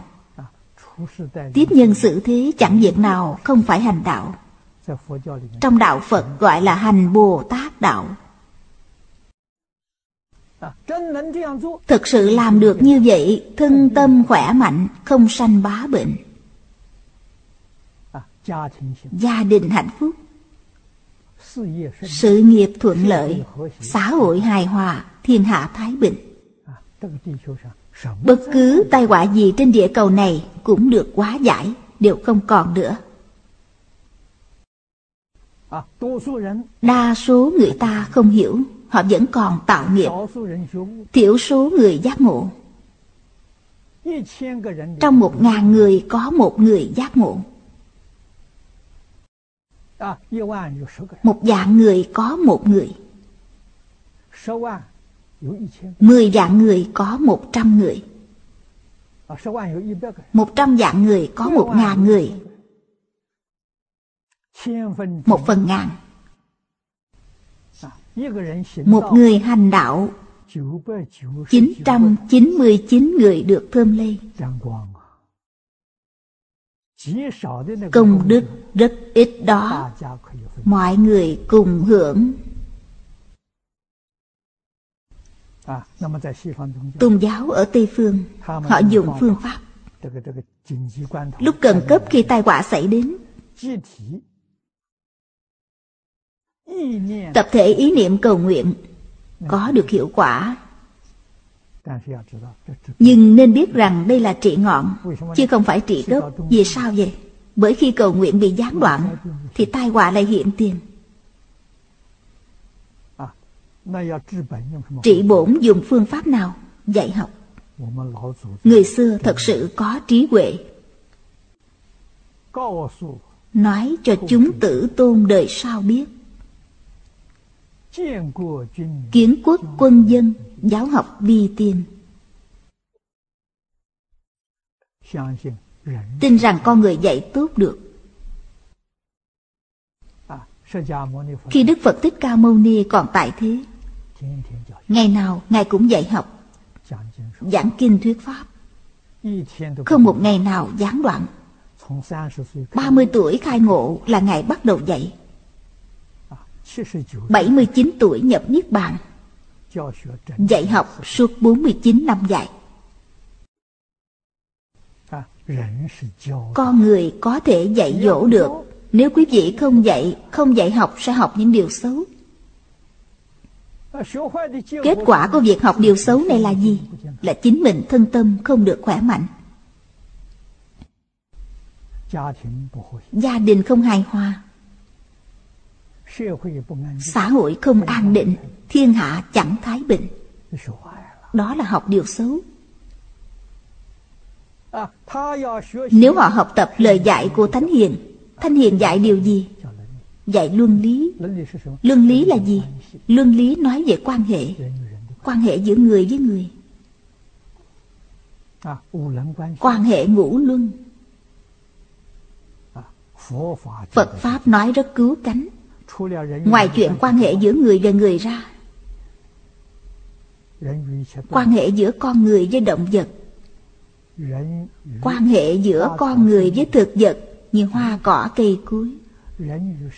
Tiếp nhân xử thế chẳng việc nào không phải hành đạo. Trong đạo Phật gọi là hành Bồ Tát đạo Thực sự làm được như vậy Thân tâm khỏe mạnh Không sanh bá bệnh. Gia đình hạnh phúc. Sự nghiệp thuận lợi Xã hội hài hòa Thiên hạ thái bình. Bất cứ tai họa gì trên địa cầu này Cũng được hóa giải Đều không còn nữa Đa số người ta không hiểu Họ vẫn còn tạo nghiệp. Thiểu số người giác ngộ. Trong một ngàn người có một người giác ngộ. một dạng người có một người. Mười dạng người có một trăm người. Một trăm dạng người có một ngàn người Một phần ngàn. Một người hành đạo. 999 người được thơm lây Công đức rất ít đó. Mọi người cùng hưởng. Tôn giáo ở Tây Phương Họ dùng phương pháp Lúc cần cấp khi tai họa xảy đến Tập thể ý niệm cầu nguyện Có được hiệu quả. Nhưng nên biết rằng đây là trị ngọn, Chứ không phải trị gốc. Vì sao vậy? Bởi khi cầu nguyện bị gián đoạn, Thì tai họa lại hiện tiền. Trị bổn dùng phương pháp nào? Dạy học. Người xưa thật sự có trí huệ. Nói cho chúng tử tôn đời sau biết. Kiến quốc quân dân, Giáo học vi tiên. Tin rằng con người dạy tốt được. Khi Đức Phật Thích Ca Mâu Ni còn tại thế, Ngày nào Ngài cũng dạy học, Giảng kinh thuyết pháp. Không một ngày nào gián đoạn. 30 tuổi khai ngộ là ngày bắt đầu dạy. 79 tuổi nhập Niết Bàn. Dạy học suốt 49 năm dạy. Con người có thể dạy dỗ được. Nếu quý vị không dạy Không dạy học sẽ học những điều xấu. Kết quả của việc học điều xấu này là gì? Là chính mình thân tâm không được khỏe mạnh. Gia đình không hài hòa. Xã hội không an định Thiên hạ chẳng thái bình. Đó là học điều xấu. Nếu họ học tập lời dạy của Thánh Hiền Thánh Hiền dạy điều gì? Dạy luân lý. Luân lý là gì? Luân lý nói về quan hệ. Quan hệ giữa người với người. Quan hệ ngũ luân. Phật Pháp nói rất cứu cánh Ngoài chuyện quan hệ giữa người và người ra. Quan hệ giữa con người với động vật. Quan hệ giữa con người với thực vật Như hoa, cỏ, cây, cối.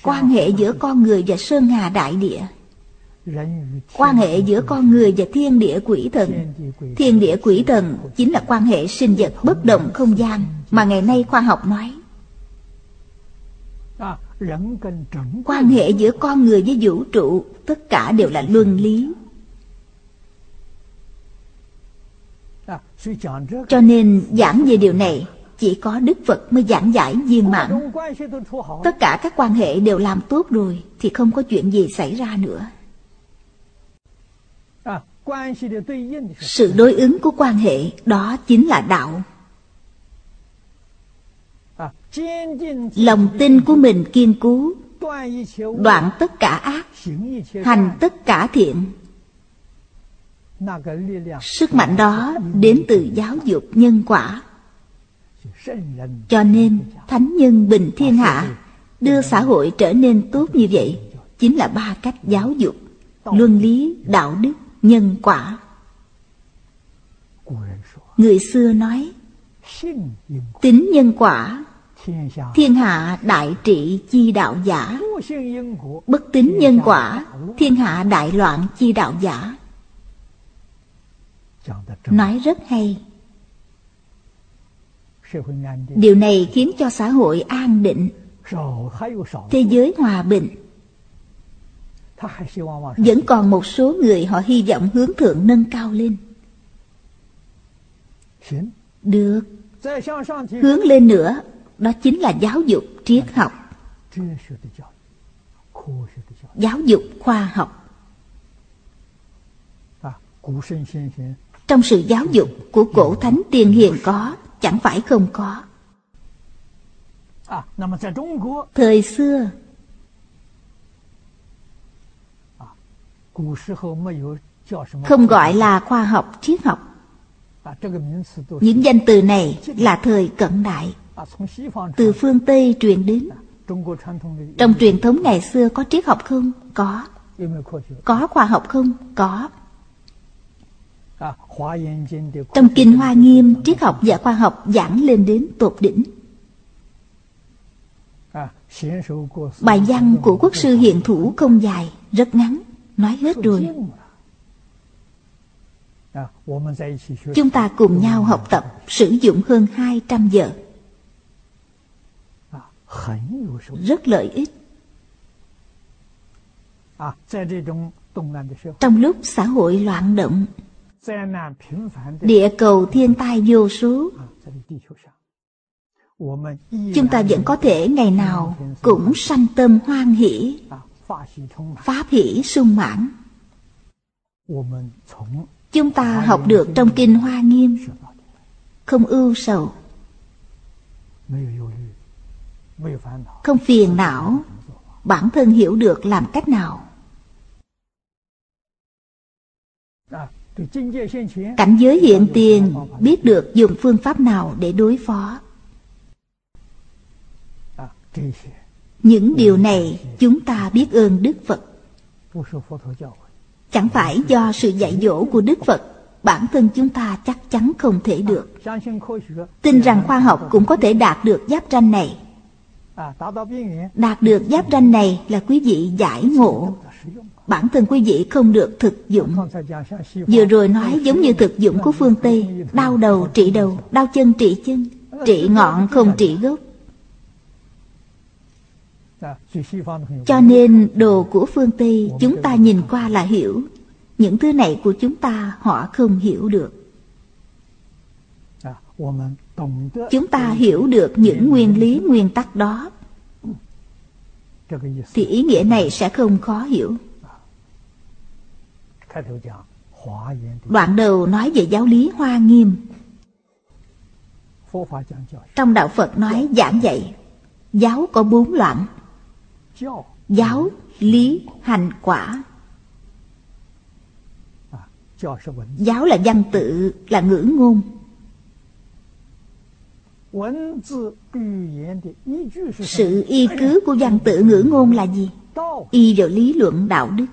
Quan hệ giữa con người và sơn hà đại địa. Quan hệ giữa con người và thiên địa quỷ thần. Thiên địa quỷ thần chính là quan hệ sinh vật bất động không gian Mà ngày nay khoa học nói quan hệ giữa con người với vũ trụ tất cả đều là luân lý. Cho nên giảng về điều này chỉ có đức phật mới giảng giải viên mãn. Tất cả các quan hệ đều làm tốt rồi thì không có chuyện gì xảy ra nữa. Sự đối ứng của quan hệ đó chính là đạo lòng tin của mình kiên cố, đoạn tất cả ác, hành tất cả thiện. Sức mạnh đó đến từ giáo dục nhân quả. Cho nên, thánh nhân bình thiên hạ đưa xã hội trở nên tốt như vậy, chính là ba cách giáo dục, luân lý, đạo đức, nhân quả. Người xưa nói, tính nhân quả Thiên hạ đại trị chi đạo giả. Bất tín nhân quả Thiên hạ đại loạn chi đạo giả. Nói rất hay. Điều này khiến cho xã hội an định. Thế giới hòa bình. Vẫn còn một số người họ hy vọng hướng thượng nâng cao lên. Được. Hướng lên nữa đó chính là giáo dục triết học. Giáo dục khoa học. Trong sự giáo dục của cổ thánh tiền hiền có, chẳng phải không có. Thời xưa, không gọi là khoa học, triết học. Những danh từ này là thời cận đại từ phương Tây truyền đến. Trong truyền thống ngày xưa có triết học không? Có. Có khoa học không? Có. Trong Kinh Hoa Nghiêm Triết học và khoa học giảng lên đến tột đỉnh. Bài văn của quốc sư hiện thủ không dài Rất ngắn Nói hết rồi. Chúng ta cùng nhau học tập Sử dụng hơn 200 giờ rất lợi ích. Trong lúc xã hội loạn động địa cầu thiên tai vô số. Chúng ta vẫn có thể ngày nào cũng sanh tâm hoan hỷ. Pháp hỷ sung mãn. Chúng ta học được trong kinh hoa nghiêm. Không ưu sầu không phiền não. Bản thân hiểu được làm cách nào. Cảnh giới hiện tiền, biết được dùng phương pháp nào để đối phó. Những điều này chúng ta biết ơn Đức Phật. Chẳng phải do sự dạy dỗ của Đức Phật, Bản thân chúng ta chắc chắn không thể được. Tin rằng khoa học cũng có thể đạt được giáp tranh này. Đạt được giáp tranh này là quý vị giải ngộ. Bản thân quý vị không được thực dụng. Vừa rồi nói giống như thực dụng của phương Tây Đau đầu trị đầu, đau chân trị chân Trị ngọn không trị gốc. Cho nên đồ của phương Tây chúng ta nhìn qua là hiểu. Những thứ này của chúng ta họ không hiểu được Chúng ta hiểu được những nguyên lý nguyên tắc đó. Thì ý nghĩa này sẽ không khó hiểu. Đoạn đầu nói về giáo lý hoa nghiêm. Trong đạo Phật nói giảng dạy, Giáo có bốn loạn. Giáo, lý, hành, quả. Giáo là văn tự, là ngữ ngôn sự y cứ của văn tự ngữ ngôn là gì? y vào lý luận đạo đức.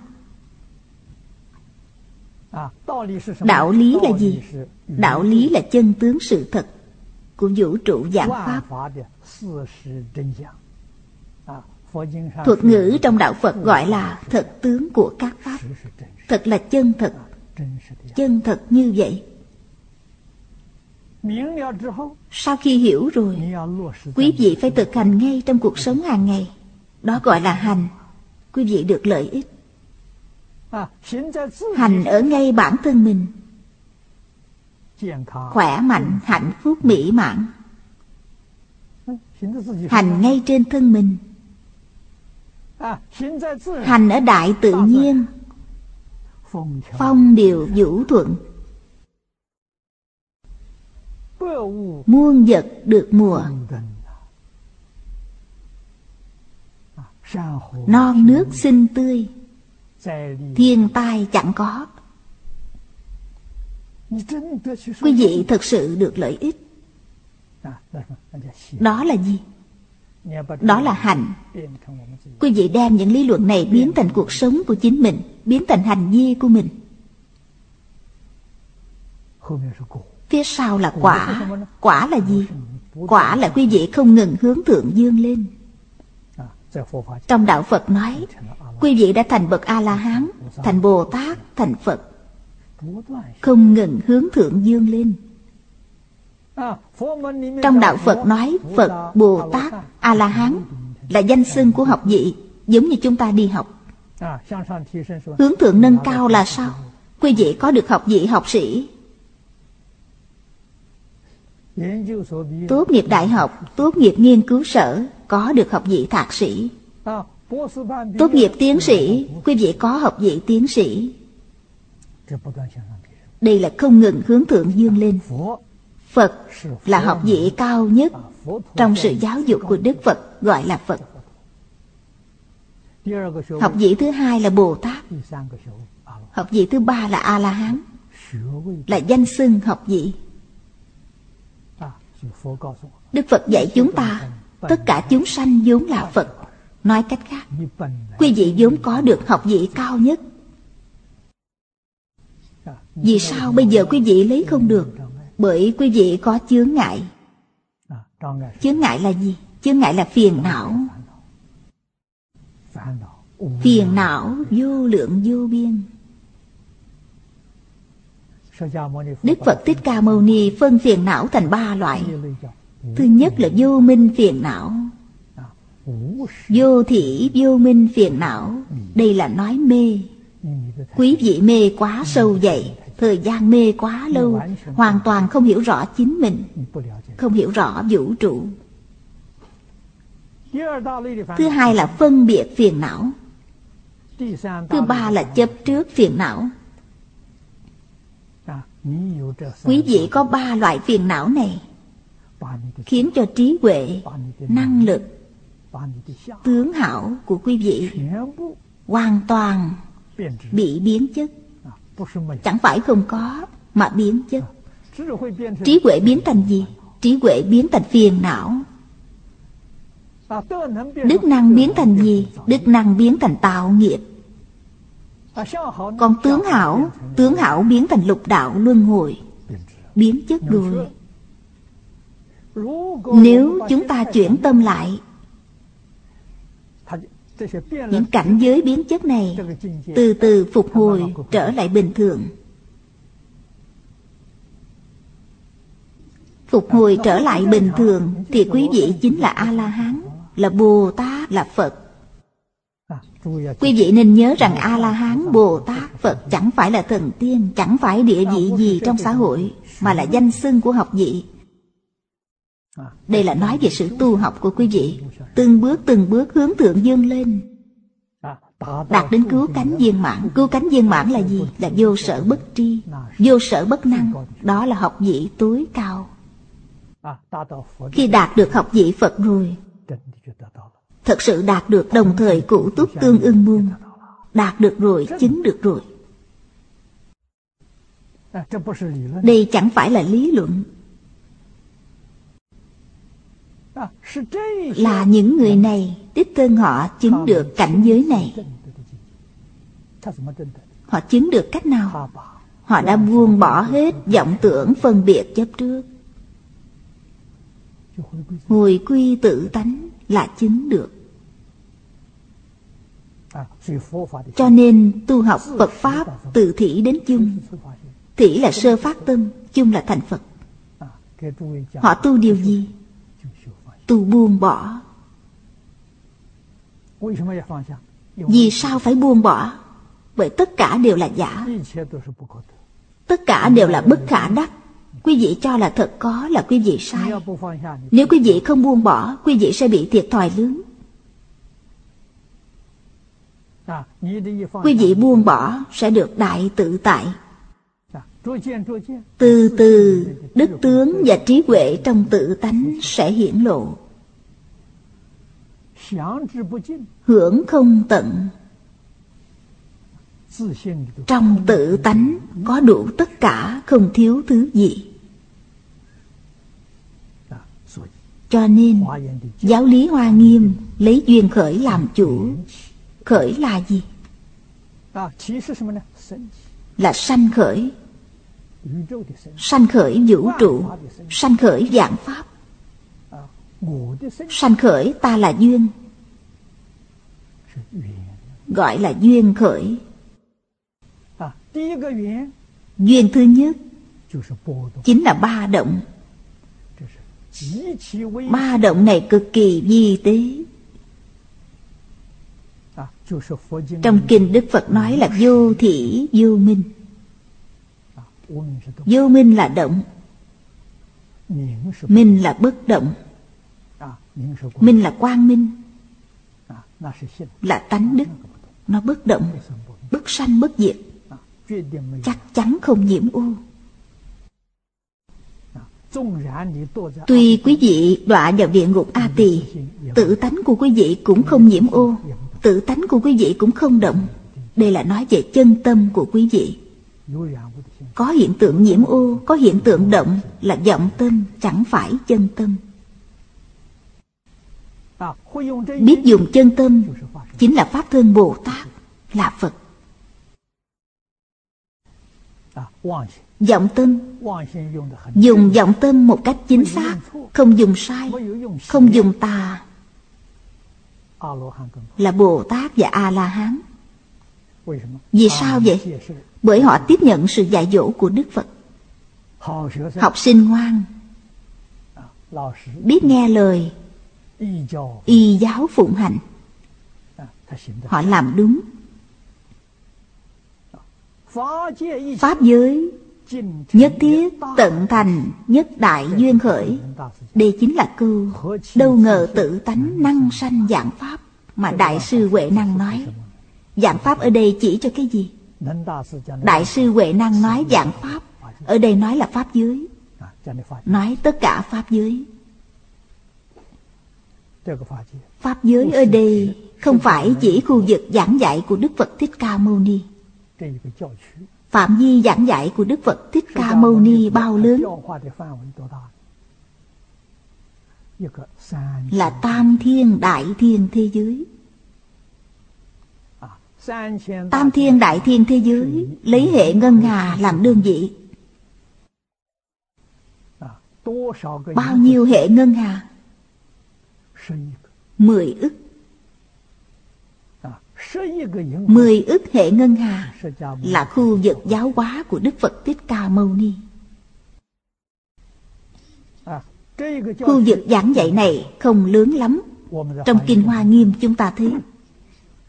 đạo lý là gì? đạo lý là chân tướng sự thật của vũ trụ giảng pháp. Thuật ngữ trong đạo Phật gọi là thật tướng của các pháp. Thật là chân thật. Chân thật như vậy sau khi hiểu rồi Quý vị phải thực hành ngay trong cuộc sống hàng ngày. Đó gọi là hành. Quý vị được lợi ích. Hành ở ngay bản thân mình. Khỏe mạnh, hạnh phúc, mỹ mãn. Hành ngay trên thân mình. Hành ở đại tự nhiên. Phong điều vũ thuận muôn vật được mùa. Non nước xinh tươi. Thiên tai chẳng có. Quý vị thật sự được lợi ích. Đó là gì? Đó là hành quý vị đem những lý luận này biến thành cuộc sống của chính mình, biến thành hành vi của mình phía sau là quả. Quả là gì? Quả là quý vị không ngừng hướng thượng dương lên. Trong đạo phật nói quý vị đã thành bậc a la hán thành bồ tát thành phật. Không ngừng hướng thượng dương lên. Trong đạo Phật nói Phật, Bồ Tát, A-la-hán Là danh xưng của học vị Giống như chúng ta đi học. Hướng thượng nâng cao là sao? Quý vị có được học vị học sĩ Tốt nghiệp đại học, tốt nghiệp nghiên cứu sở Có được học vị thạc sĩ Tốt nghiệp tiến sĩ Quý vị có học vị tiến sĩ Đây là không ngừng hướng thượng dương lên Phật là học vị cao nhất trong sự giáo dục của Đức Phật gọi là Phật. Học vị thứ hai là Bồ Tát. Học vị thứ ba là A La Hán. Là danh xưng học vị. Đức Phật dạy chúng ta tất cả chúng sanh vốn là Phật. Nói cách khác, quý vị vốn có được học vị cao nhất. Vì sao bây giờ quý vị lấy không được? Bởi quý vị có chướng ngại Chướng ngại là gì? Chướng ngại là phiền não Phiền não vô lượng vô biên Đức Phật Thích Ca Mâu Ni phân phiền não thành ba loại. Thứ nhất là vô minh phiền não. Vô thị, vô minh phiền não. Đây là nói mê. Quý vị mê quá sâu dày, Thời gian mê quá lâu, Hoàn toàn không hiểu rõ chính mình, Không hiểu rõ vũ trụ. Thứ hai là phân biệt phiền não. Thứ ba là chấp trước phiền não. Quý vị có ba loại phiền não này. Khiến cho trí huệ, năng lực, tướng hảo của quý vị Hoàn toàn bị biến chất. Chẳng phải không có Mà biến chất. Trí huệ biến thành gì? Trí huệ biến thành phiền não. Đức năng biến thành gì? Đức năng biến thành tạo nghiệp. Còn tướng hảo Tướng hảo biến thành lục đạo luân hồi Biến chất rồi Nếu chúng ta chuyển tâm lại Những cảnh giới biến chất này Từ từ phục hồi trở lại bình thường. Phục hồi trở lại bình thường Thì quý vị chính là A-la-hán Là Bồ-Tát, là Phật. Quý vị nên nhớ rằng A-la-hán, Bồ-Tát, Phật Chẳng phải là thần tiên Chẳng phải địa vị gì trong xã hội Mà là danh xưng của học vị. Đây là nói về sự tu học của quý vị. Từng bước từng bước hướng thượng dương lên. Đạt đến cứu cánh viên mãn. Cứu cánh viên mãn là gì? Là vô sở bất tri Vô sở bất năng. Đó là học vị tối cao. Khi đạt được học vị Phật rồi Thật sự đạt được đồng thời cụ túc tương ưng môn Đạt được rồi, chứng được rồi. Đây chẳng phải là lý luận. Là những người này Đích thân họ chứng được cảnh giới này. Họ chứng được cách nào? Họ đã buông bỏ hết vọng tưởng phân biệt chấp trước. Hồi quy tự tánh là chứng được. Cho nên tu học Phật Pháp từ thỉ đến chung. Thỉ là sơ phát tâm, chung là thành Phật. Họ tu điều gì? Tu buông bỏ. Vì sao phải buông bỏ? Bởi tất cả đều là giả. Tất cả đều là bất khả đắc. Quý vị cho là thật có là quý vị sai. Nếu quý vị không buông bỏ Quý vị sẽ bị thiệt thòi lớn. Quý vị buông bỏ sẽ được đại tự tại. Từ từ, đức tướng và trí huệ trong tự tánh sẽ hiển lộ. Hưởng không tận. Trong tự tánh có đủ tất cả không thiếu thứ gì. Cho nên, giáo lý Hoa Nghiêm lấy duyên khởi làm chủ. Khởi là gì? Là sanh khởi. Sanh khởi vũ trụ, sanh khởi dạng pháp. Sanh khởi ta là duyên. Gọi là duyên khởi. Duyên thứ nhất chính là ba động Ba động này cực kỳ vi tế trong kinh Đức Phật nói là vô thị, vô minh. Vô minh là động. Minh là bất động. Minh là quang minh. Là tánh đức. Nó bất động, Bất sanh, bất diệt. Chắc chắn không nhiễm u. Tuy quý vị đọa vào địa ngục A Tỳ, Tự tánh của quý vị cũng không nhiễm ô Tự tánh của quý vị cũng không động. Đây là nói về chân tâm của quý vị. Có hiện tượng nhiễm ô, Có hiện tượng động Là vọng tâm chẳng phải chân tâm. Biết dùng chân tâm Chính là Pháp thân Bồ Tát, Là Phật. Vọng tâm. Dùng vọng tâm một cách chính xác, Không dùng sai, Không dùng tà. Là Bồ Tát và A-la-hán. Vì sao vậy? Bởi họ tiếp nhận sự dạy dỗ của Đức Phật. Học sinh ngoan. Biết nghe lời. Y giáo. Phụng hành. Họ làm đúng. Pháp giới Nhất thiết tận thành, nhất đại duyên khởi. Đây chính là câu Đâu ngờ tự tánh năng sanh dạng Pháp Mà Đại sư Huệ Năng nói. Dạng Pháp ở đây chỉ cho cái gì? Đại sư Huệ Năng nói dạng Pháp, Ở đây nói là Pháp giới Nói tất cả Pháp giới Pháp giới ở đây không phải chỉ khu vực giảng dạy của Đức Phật Thích Ca Mâu Ni. Phạm vi giảng dạy của Đức Phật Thích Ca Mâu Ni bao lớn? Là tam thiên đại thiên thế giới. Tam thiên đại thiên thế giới Lấy hệ ngân hà làm đơn vị. Bao nhiêu hệ ngân hà? Mười ức Mười ức hệ ngân hà Là khu vực giáo hóa của Đức Phật Thích Ca Mâu Ni. Khu vực giảng dạy này không lớn lắm. Trong Kinh Hoa Nghiêm chúng ta thấy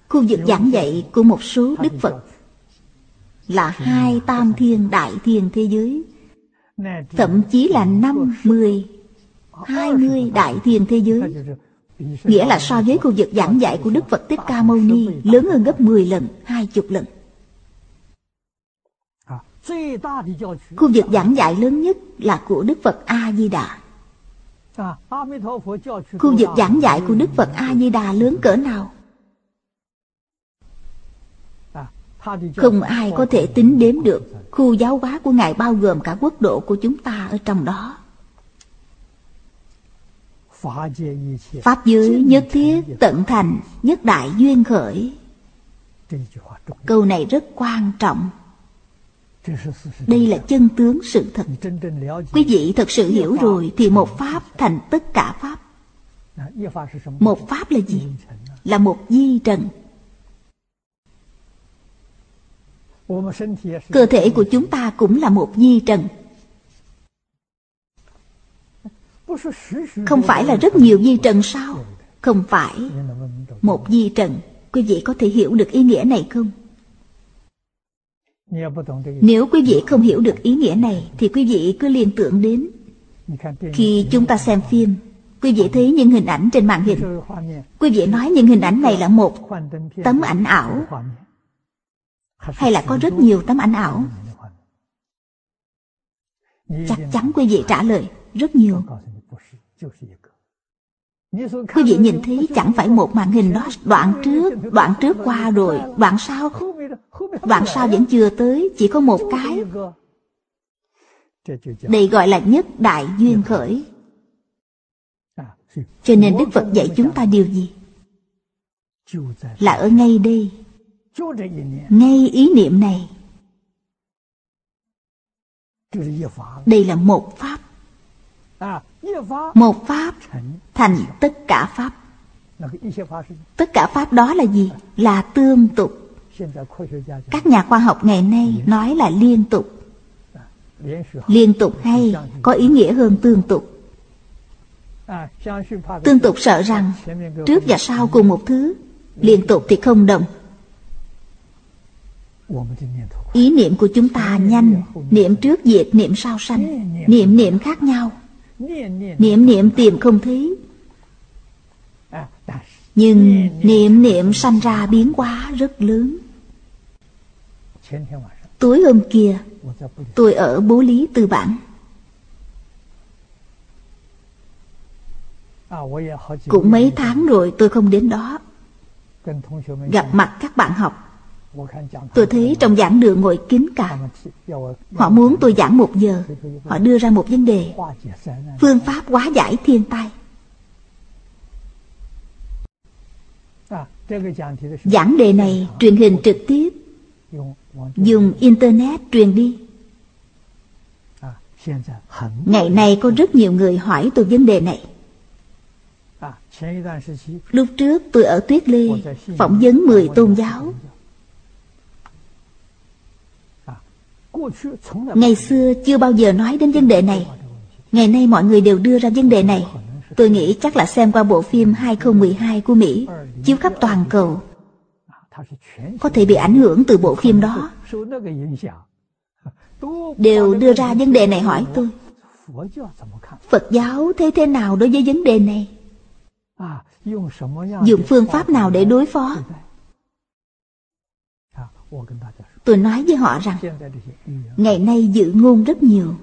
Khu vực giảng dạy của một số Đức Phật Là hai tam thiên đại thiên thế giới. Thậm chí là năm, mười, hai mươi đại thiên thế giới. Nghĩa là so với khu vực giảng dạy của Đức Phật Thích Ca Mâu Ni Lớn hơn gấp 10 lần, hai chục lần. Khu vực giảng dạy lớn nhất là của Đức Phật A-di-đà. Khu vực giảng dạy của Đức Phật A-di-đà lớn cỡ nào? Không ai có thể tính đếm được. Khu giáo hóa của Ngài bao gồm cả quốc độ của chúng ta ở trong đó. Pháp giới nhất thiết tận thành Nhất đại duyên khởi. Câu này rất quan trọng. Đây là chân tướng sự thật. Quý vị thật sự hiểu rồi Thì một Pháp thành tất cả Pháp. Một Pháp là gì? Là một di trần. Cơ thể của chúng ta cũng là một di trần Không phải là rất nhiều di trần sao? Không phải. Một di trần, Quý vị có thể hiểu được ý nghĩa này không? Nếu quý vị không hiểu được ý nghĩa này, Thì quý vị cứ liên tưởng đến Khi chúng ta xem phim. Quý vị thấy những hình ảnh trên màn hình. Quý vị nói những hình ảnh này là một Tấm ảnh ảo. Hay là có rất nhiều tấm ảnh ảo? Chắc chắn quý vị trả lời, Rất nhiều. Quý vị nhìn thấy chẳng phải một màn hình đó Đoạn trước, đoạn trước qua rồi Đoạn sau. Đoạn sau vẫn chưa tới Chỉ có một cái. Đây gọi là nhất đại duyên khởi. Cho nên Đức Phật dạy chúng ta điều gì? Là ở ngay đây. Ngay ý niệm này. Đây là một pháp một pháp thành. tất cả pháp. Tất cả pháp đó là gì? Là tương tục. Các nhà khoa học ngày nay nói là liên tục. Liên tục hay có ý nghĩa hơn tương tục. Tương tục sợ rằng trước và sau cùng một thứ liên. tục thì không đồng. Ý niệm của chúng ta nhanh niệm trước diệt niệm sau sanh niệm niệm khác nhau Niệm niệm. Tìm không thấy. Nhưng niệm niệm. sanh ra biến hóa rất lớn. Tối hôm kia Tôi ở bố lý tư bản. Cũng mấy tháng rồi tôi không đến đó. Gặp mặt các bạn học Tôi thấy trong giảng đường ngồi kín cả. Họ muốn tôi giảng một giờ. Họ đưa ra một vấn đề. Phương pháp hóa giải thiên tai. Giảng đề này truyền hình trực tiếp. Dùng Internet truyền đi. Ngày nay có rất nhiều người hỏi tôi vấn đề này. Lúc trước tôi ở Tuyết Lê Phỏng vấn 10 tôn giáo. Ngày xưa chưa bao giờ nói đến vấn đề này. Ngày nay mọi người đều đưa ra vấn đề này. Tôi nghĩ chắc là xem qua bộ phim 2012 của Mỹ, Chiếu khắp toàn cầu. Có thể bị ảnh hưởng từ bộ phim đó. Đều đưa ra vấn đề này hỏi tôi. Phật giáo thế thế nào đối với vấn đề này? Dùng phương pháp nào để đối phó? Tôi nói với họ rằng, Ngày nay dự ngôn rất nhiều.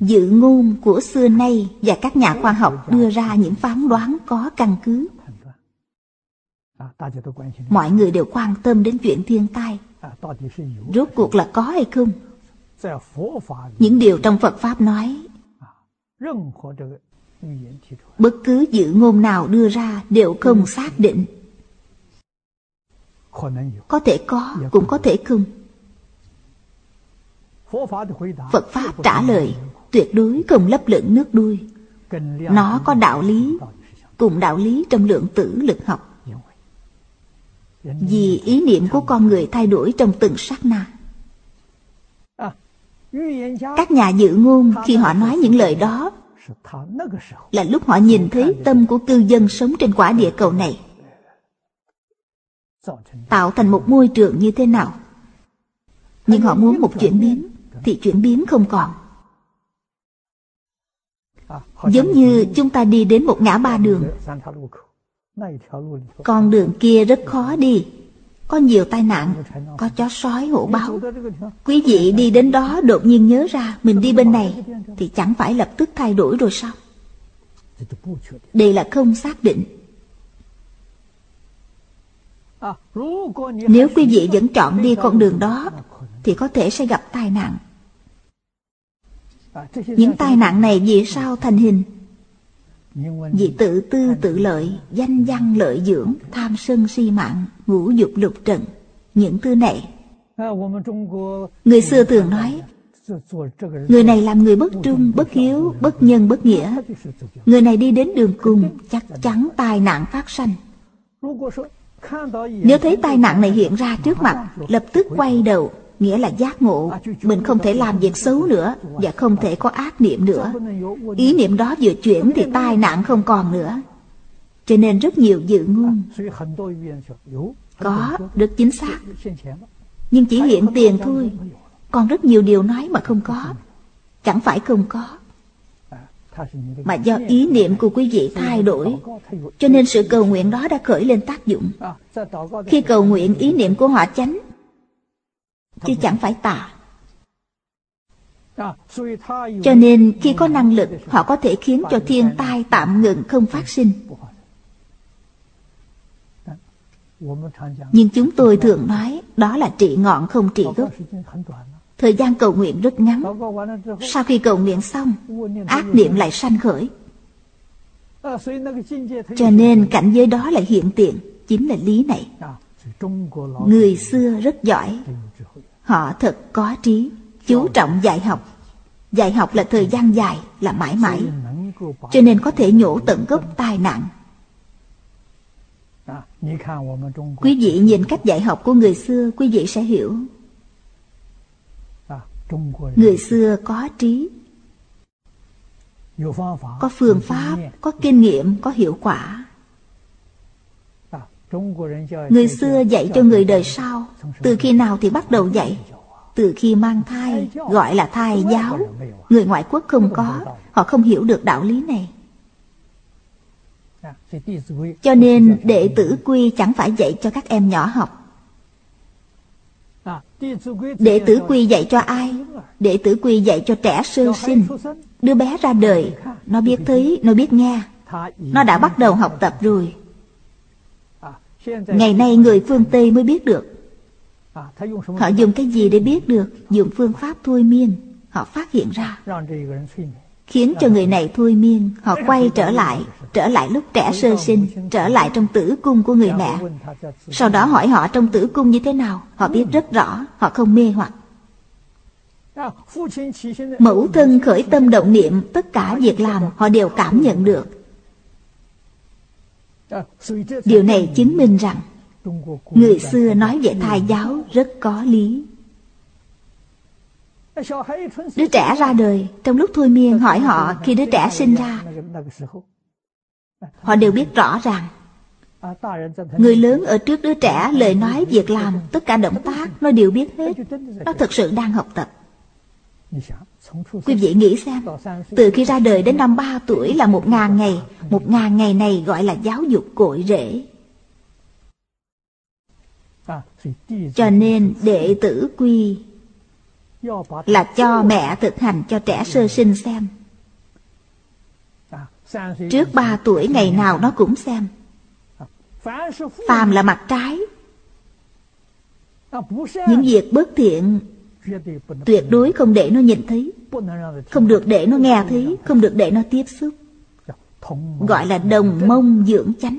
Dự ngôn của xưa nay Và các nhà khoa học đưa ra những phán đoán có căn cứ. Mọi người đều quan tâm đến chuyện thiên tai. Rốt cuộc là có hay không? Những điều trong phật pháp nói, bất cứ dự ngôn nào đưa ra đều không xác định. Có thể có, cũng có thể không phật pháp trả lời, tuyệt đối không lấp lửng nước đuôi. Nó có đạo lý, cùng đạo lý trong lượng tử lực học. Vì ý niệm của con người thay đổi trong từng sát na. Các nhà dự ngôn khi họ nói những lời đó là lúc họ nhìn thấy tâm của cư dân sống trên quả địa cầu này. Tạo thành một môi trường như thế nào? Nhưng họ muốn một chuyển biến thì chuyển biến không còn. Giống như chúng ta đi đến một ngã ba đường. Con đường kia rất khó đi. Có nhiều tai nạn, có chó sói, hổ báo. Quý vị đi đến đó đột nhiên nhớ ra mình đi bên này thì chẳng phải lập tức thay đổi rồi sao? Đây là không xác định. Nếu quý vị vẫn chọn đi con đường đó thì có thể sẽ gặp tai nạn. Những tai nạn này vì sao thành hình? Vì tự tư tự lợi danh văn lợi dưỡng tham sân si mạng ngũ dục lục trần những thứ này. Người xưa thường nói người này làm người bất trung bất hiếu bất nhân bất nghĩa. người này đi đến đường cùng chắc chắn tai nạn phát sanh. Nếu thấy tai nạn này hiện ra trước mặt lập tức quay đầu nghĩa là giác ngộ. Mình không thể làm việc xấu nữa và không thể có ác niệm nữa. Ý niệm đó vừa chuyển thì tai nạn không còn nữa. Cho nên rất nhiều dự ngôn. Có, rất chính xác. Nhưng chỉ hiện tiền thôi. Còn rất nhiều điều nói mà không có. Chẳng phải không có. Mà do ý niệm của quý vị thay đổi. Cho nên sự cầu nguyện đó đã khởi lên tác dụng. Khi cầu nguyện ý niệm của họ chánh chứ chẳng phải tà. Cho nên khi có năng lực họ có thể khiến cho thiên tai tạm ngừng không phát sinh. Nhưng chúng tôi thường nói đó là trị ngọn không trị gốc. Thời gian cầu nguyện rất ngắn. Sau khi cầu nguyện xong ác niệm lại sanh khởi. Cho nên cảnh giới đó là hiện tiền chính là lý này. Người xưa rất giỏi Họ thật có trí Chú trọng dạy học. Dạy học là thời gian dài Là mãi mãi. Cho nên có thể nhổ tận gốc tai nạn. Quý vị nhìn cách dạy học của người xưa Quý vị sẽ hiểu. Người xưa có trí Có phương pháp Có kinh nghiệm Có hiệu quả Người xưa dạy cho người đời sau Từ khi nào thì bắt đầu dạy. Từ khi mang thai Gọi là thai giáo. Người ngoại quốc không có Họ không hiểu được đạo lý này. Cho nên đệ tử quy chẳng phải dạy cho các em nhỏ học. Đệ tử quy dạy cho ai? Đệ tử quy dạy cho trẻ sơ sinh. Đứa bé ra đời Nó biết thấy, nó biết nghe. Nó đã bắt đầu học tập rồi Ngày nay người phương Tây mới biết được. Họ dùng cái gì để biết được? Dùng phương pháp thôi miên. Họ phát hiện ra. Khiến cho người này thôi miên. Họ quay trở lại. Trở lại lúc trẻ sơ sinh. Trở lại trong tử cung của người mẹ. Sau đó hỏi họ trong tử cung như thế nào. Họ biết rất rõ. Họ không mê hoặc. Mẫu thân khởi tâm động niệm, Tất cả việc làm họ đều cảm nhận được. Điều này chứng minh rằng Người xưa nói về thai giáo rất có lý. Đứa trẻ ra đời Trong lúc thôi miên hỏi họ Khi đứa trẻ sinh ra Họ đều biết rõ ràng Người lớn ở trước đứa trẻ Lời nói, việc làm, tất cả động tác Nó đều biết hết. Nó thực sự đang học tập. Quý vị nghĩ xem, Từ khi ra đời đến năm ba tuổi là một ngàn ngày, Một ngàn ngày này gọi là giáo dục cội rễ. Cho nên đệ tử quy Là cho mẹ thực hành cho trẻ sơ sinh xem. Trước ba tuổi ngày nào nó cũng xem. Phàm là mặt trái. Những việc bất thiện tuyệt đối không để nó nhìn thấy. Không được để nó nghe thấy, không được để nó tiếp xúc. Gọi là đồng mông dưỡng chánh.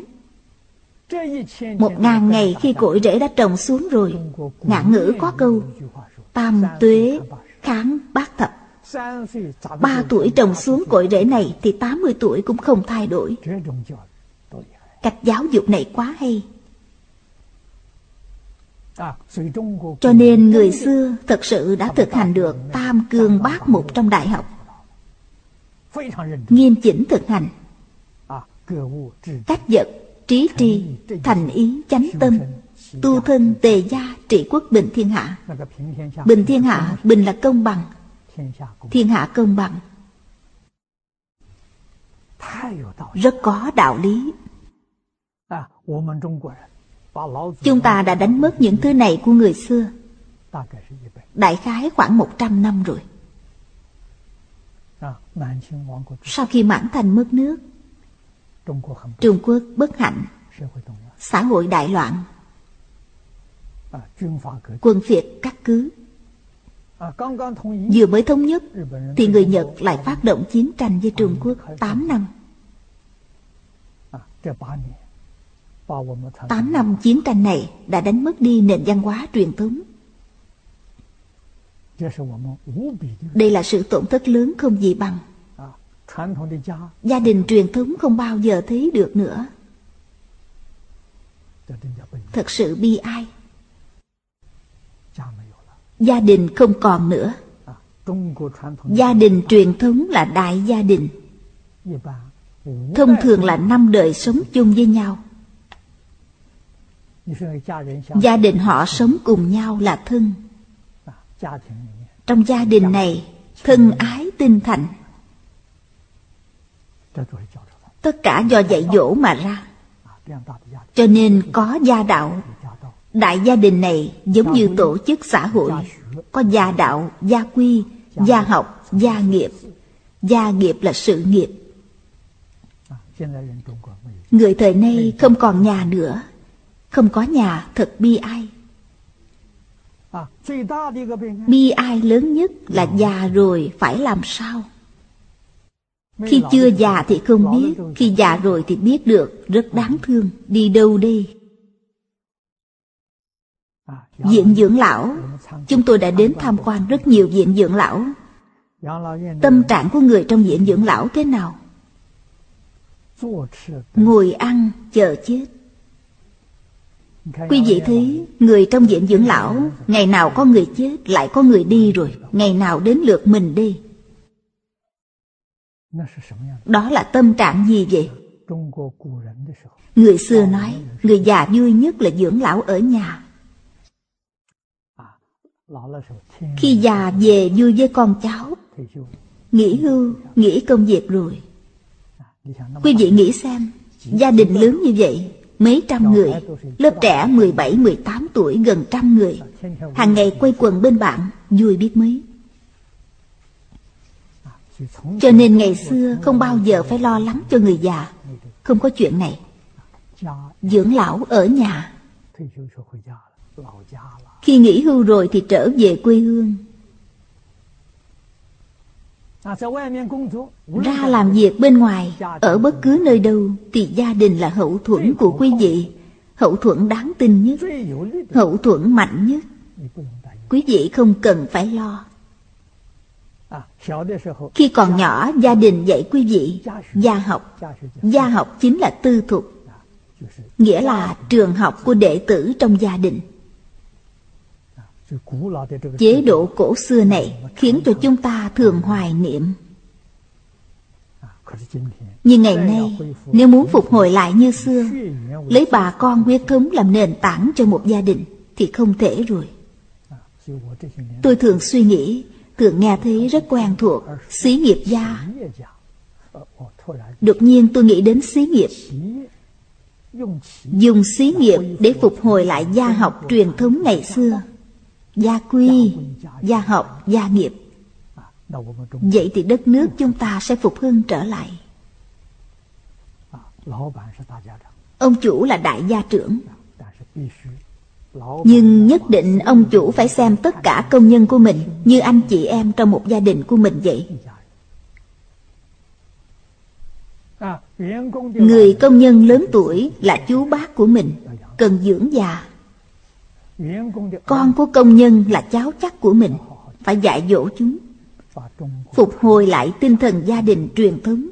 Một ngàn ngày khi cội rễ đã trồng xuống rồi ngạn ngữ có câu, tam tuế kháng bát thập. Ba tuổi trồng xuống cội rễ này thì tám mươi tuổi cũng không thay đổi. Cách giáo dục này quá hay cho nên người xưa thật sự đã thực hành được tam cương bát mục trong đại học. Nghiêm chỉnh thực hành. Cách vật trí tri thành ý chánh tâm tu thân tề gia trị quốc bình thiên hạ. Bình thiên hạ bình là công bằng. Thiên hạ công bằng. Rất có đạo lý chúng ta đã đánh mất những thứ này của người xưa. Đại khái khoảng 100 năm rồi. Sau khi mãn thành mất nước, Trung Quốc bất hạnh, Xã hội đại loạn, Quân phiệt cắt cứ. Vừa mới thống nhất, Thì người Nhật lại phát động chiến tranh với Trung Quốc 8 năm. 8 năm chiến tranh này đã đánh mất đi nền văn hóa truyền thống. Đây là sự tổn thất lớn không gì bằng. Gia đình truyền thống không bao giờ thấy được nữa. Thật sự bi ai. Gia đình không còn nữa. Gia đình truyền thống là đại gia đình. Thông thường là năm đời sống chung với nhau. Gia đình họ sống cùng nhau là thân. Trong gia đình này Thân ái tinh thành. Tất cả do dạy dỗ mà ra. Cho nên có gia đạo. Đại gia đình này giống như tổ chức xã hội. Có gia đạo, gia quy, gia học, gia nghiệp. Gia nghiệp là sự nghiệp. Người thời nay không còn nhà nữa. Không có nhà thật bi ai. Bi ai lớn nhất là già rồi phải làm sao? Khi chưa già thì không biết Khi già rồi thì biết được Rất đáng thương Đi đâu đây? Viện dưỡng lão Chúng tôi đã đến tham quan rất nhiều viện dưỡng lão. Tâm trạng của người trong viện dưỡng lão thế nào? Ngồi ăn chờ chết Quý vị thấy Người trong viện dưỡng lão Ngày nào có người chết Lại có người đi rồi Ngày nào đến lượt mình đi đó là tâm trạng gì vậy? Người xưa nói, người già vui nhất là dưỡng lão ở nhà. Khi già về vui với con cháu, nghỉ hưu, nghỉ công việc rồi. Quý vị nghĩ xem, gia đình lớn như vậy, mấy trăm người, lớp trẻ 17, 18 tuổi gần trăm người, hàng ngày quay quần bên bạn, vui biết mấy. Cho nên ngày xưa không bao giờ phải lo lắng cho người già. Không có chuyện này. Dưỡng lão ở nhà. Khi nghỉ hưu rồi thì trở về quê hương. Ra làm việc bên ngoài Ở bất cứ nơi đâu Thì gia đình là hậu thuẫn của quý vị. Hậu thuẫn đáng tin nhất Hậu thuẫn mạnh nhất. Quý vị không cần phải lo. Khi còn nhỏ gia đình dạy quý vị gia học. Gia học chính là tư thục Nghĩa là trường học của đệ tử trong gia đình Chế độ cổ xưa này khiến cho chúng ta thường hoài niệm. Nhưng ngày nay Nếu muốn phục hồi lại như xưa Lấy bà con huyết thống làm nền tảng cho một gia đình Thì không thể rồi. Tôi thường suy nghĩ Thường nghe thấy rất quen thuộc Xí nghiệp gia. Đột nhiên tôi nghĩ đến xí nghiệp. Dùng xí nghiệp để phục hồi lại gia học truyền thống ngày xưa Gia quy, gia học, gia nghiệp. Vậy thì đất nước chúng ta sẽ phục hưng trở lại. Ông chủ là đại gia trưởng. Nhưng nhất định ông chủ phải xem tất cả công nhân của mình Như anh chị em trong một gia đình của mình vậy. Người công nhân lớn tuổi là chú bác của mình Cần dưỡng già. Con của công nhân là cháu chắc của mình. Phải dạy dỗ chúng. Phục hồi lại tinh thần gia đình truyền thống.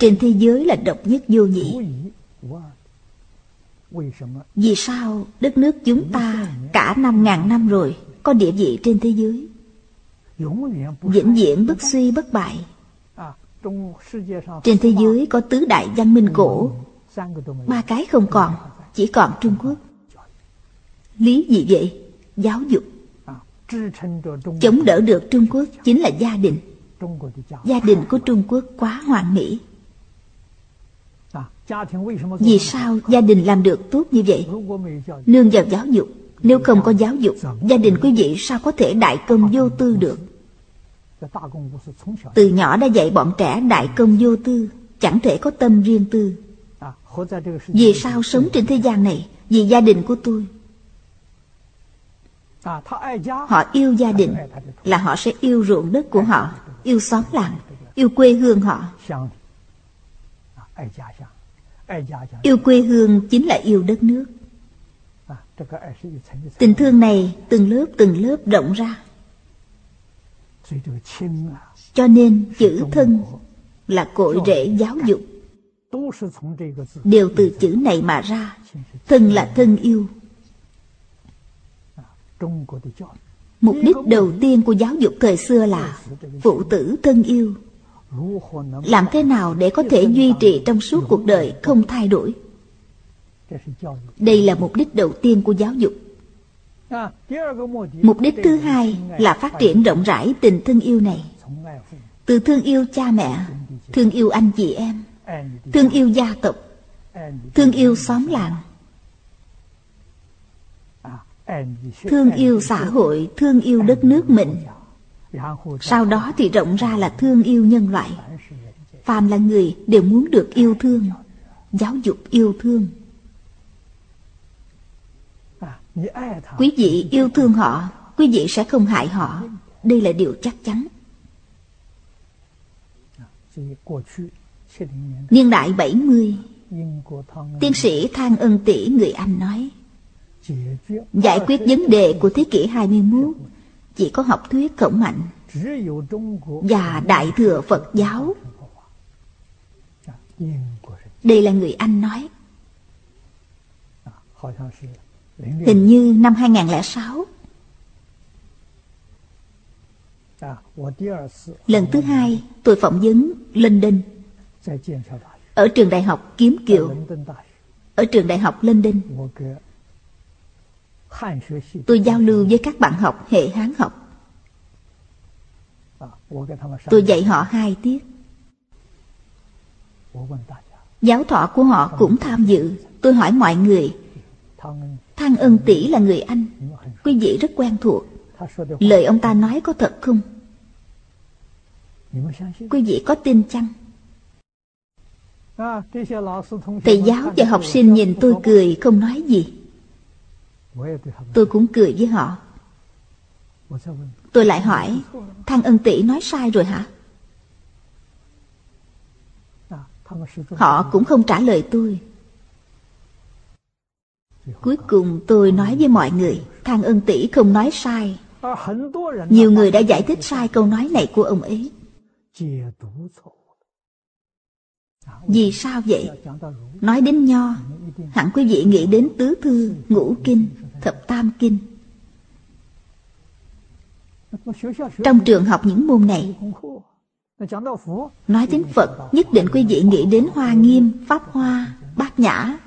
Trên thế giới là độc nhất vô nhị. Vì sao đất nước chúng ta cả năm ngàn năm rồi Có địa vị trên thế giới? Vĩnh viễn bất suy bất bại. Trên thế giới có tứ đại văn minh cổ. Ba cái không còn, Chỉ còn Trung Quốc. Lý gì vậy? Giáo dục. Chống đỡ được Trung Quốc chính là gia đình. Gia đình của Trung Quốc quá hoàn mỹ. Vì sao gia đình làm được tốt như vậy? Nương vào giáo dục. Nếu không có giáo dục, Gia đình quý vị sao có thể đại công vô tư được? Từ nhỏ đã dạy bọn trẻ đại công vô tư, Chẳng thể có tâm riêng tư. Vì sao sống trên thế gian này? Vì gia đình của tôi. Họ yêu gia đình Là họ sẽ yêu ruộng đất của họ, Yêu xóm làng, Yêu quê hương họ. Yêu quê hương chính là yêu đất nước. Tình thương này từng lớp từng lớp rộng ra. Cho nên chữ thân là cội rễ giáo dục. Đều từ chữ này mà ra. Thân là thân yêu mục đích đầu tiên của giáo dục thời xưa là phụ tử thân yêu. Làm thế nào để có thể duy trì trong suốt cuộc đời không thay đổi? Đây là mục đích đầu tiên của giáo dục. Mục đích thứ hai là phát triển rộng rãi tình thương yêu này. Từ thương yêu cha mẹ Thương yêu anh chị em Thương yêu gia tộc Thương yêu xóm làng Thương yêu xã hội, Thương yêu đất nước mình. Sau đó thì rộng ra là thương yêu nhân loại. Phàm là người đều muốn được yêu thương, Giáo dục yêu thương. Quý vị yêu thương họ, Quý vị sẽ không hại họ. Đây là điều chắc chắn. Niên đại 70 Tiến sĩ Thang Ân Tỷ người Anh nói Giải quyết vấn đề của thế kỷ 21 Chỉ có học thuyết khổng mạnh. Và Đại Thừa Phật giáo. Đây là người Anh nói. Hình như năm 2006 Lần thứ hai tôi phỏng vấn London. Ở trường đại học Kiếm Kiều. Ở trường đại học London Tôi giao lưu với các bạn học hệ Hán học. Tôi dạy họ hai tiết. Giáo thọ của họ cũng tham dự. Tôi hỏi mọi người Thang ân tỷ là người Anh. Quý vị rất quen thuộc. Lời ông ta nói có thật không? Quý vị có tin chăng? Thầy giáo và học sinh nhìn tôi cười không nói gì Tôi cũng cười với họ. Tôi lại hỏi Thang ân tỷ nói sai rồi hả? Họ cũng không trả lời tôi. Cuối cùng tôi nói với mọi người Thang ân tỷ không nói sai. Nhiều người đã giải thích sai câu nói này của ông ấy. Vì sao vậy? Nói đến nho Hẳn quý vị nghĩ đến tứ thư, ngũ kinh, thập tam kinh. Trong trường học những môn này Nói đến Phật Nhất định quý vị nghĩ đến Hoa Nghiêm, Pháp Hoa, Bát Nhã.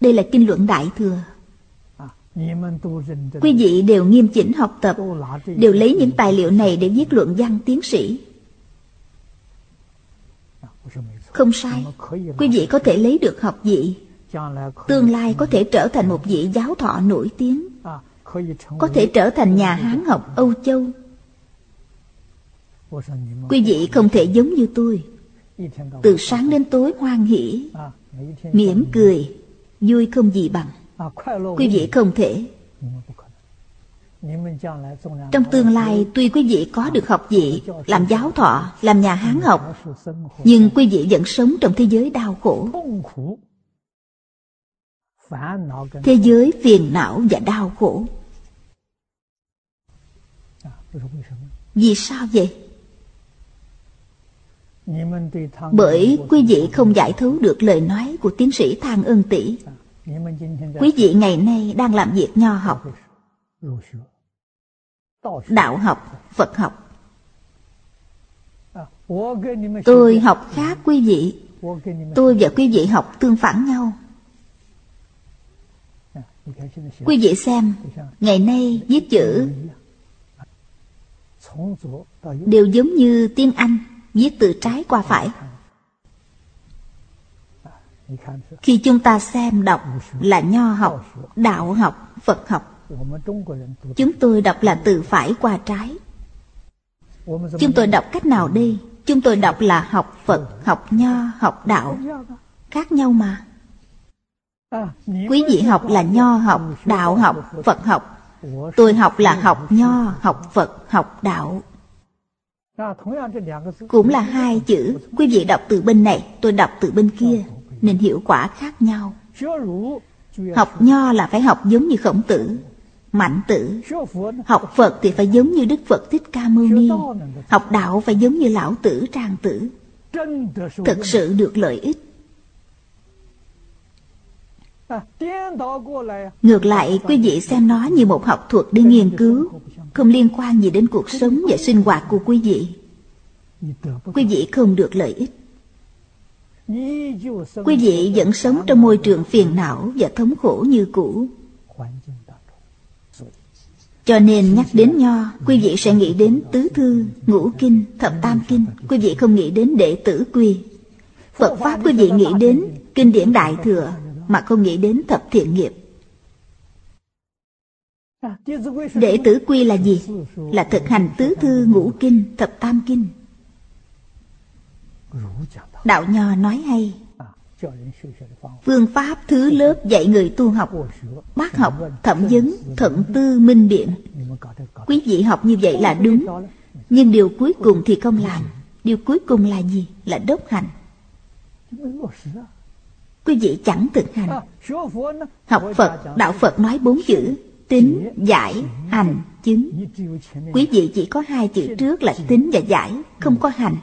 Đây là kinh luận Đại Thừa. Quý vị đều nghiêm chỉnh học tập Đều lấy những tài liệu này để viết luận văn tiến sĩ. Không sai Quý vị có thể lấy được học vị Tương lai có thể trở thành một vị giáo thọ nổi tiếng. Có thể trở thành nhà Hán học Âu Châu. Quý vị không thể giống như tôi. Từ sáng đến tối hoan hỷ mỉm cười vui không gì bằng. Quý vị không thể. Trong tương lai tuy quý vị có được học vị Làm giáo thọ, làm nhà hán học Nhưng quý vị vẫn sống trong thế giới đau khổ Thế giới phiền não và đau khổ. Vì sao vậy? Bởi quý vị không giải thấu được lời nói của tiến sĩ Thang Ân Tỷ Quý vị ngày nay đang làm việc nho học đạo học phật học. Tôi học khác quý vị. Tôi và quý vị học tương phản nhau quý vị xem ngày nay viết chữ đều giống như tiếng anh viết từ trái qua phải. Khi chúng ta xem đọc là nho học đạo học phật học Chúng tôi đọc là từ phải qua trái. Chúng tôi đọc cách nào đi Chúng tôi đọc là học Phật, học Nho, học Đạo Khác nhau mà. Quý vị học là Nho học, Đạo học, Phật học. Tôi học là học Nho, học Phật, học Đạo. Cũng là hai chữ. Quý vị đọc từ bên này, tôi đọc từ bên kia. Nên hiệu quả khác nhau. Học Nho là phải học giống như khổng tử mạnh tử. Học phật thì phải giống như đức phật thích ca mâu ni. Học đạo phải giống như lão tử trang tử. Thực sự được lợi ích ngược lại quý vị xem nó như một học thuật để nghiên cứu không liên quan gì đến cuộc sống và sinh hoạt của quý vị quý vị không được lợi ích quý vị vẫn sống trong môi trường phiền não và thống khổ như cũ cho nên nhắc đến nho, quý vị sẽ nghĩ đến tứ thư, ngũ kinh, thập tam kinh. Quý vị không nghĩ đến đệ tử quy. Phật Pháp quý vị nghĩ đến kinh điển đại thừa, mà không nghĩ đến thập thiện nghiệp. Đệ tử quy là gì? Là thực hành tứ thư, ngũ kinh, thập tam kinh. Đạo Nho nói hay Phương pháp thứ lớp dạy người tu học Bác học, thẩm vấn, thận tư, minh biện Quý vị học như vậy là đúng Nhưng điều cuối cùng thì không làm Điều cuối cùng là gì? Là đốc hành Quý vị chẳng thực hành. Học Phật, Đạo Phật nói bốn chữ Tính, giải, hành, chứng. Quý vị chỉ có hai chữ trước là tính và giải Không có hành.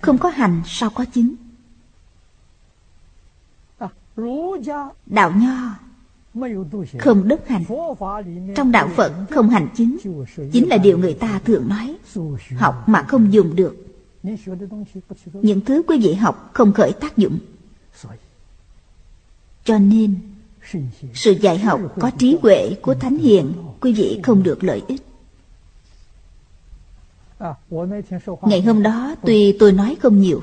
Không có hành sao có chứng? Đạo nho không đức hành. Trong đạo phật không hành chứng. Chính là điều người ta thường nói. Học mà không dùng được những thứ quý vị học không khởi tác dụng. Cho nên, sự dạy học có trí huệ của thánh hiền, quý vị không được lợi ích. Ngày hôm đó, tuy tôi nói không nhiều,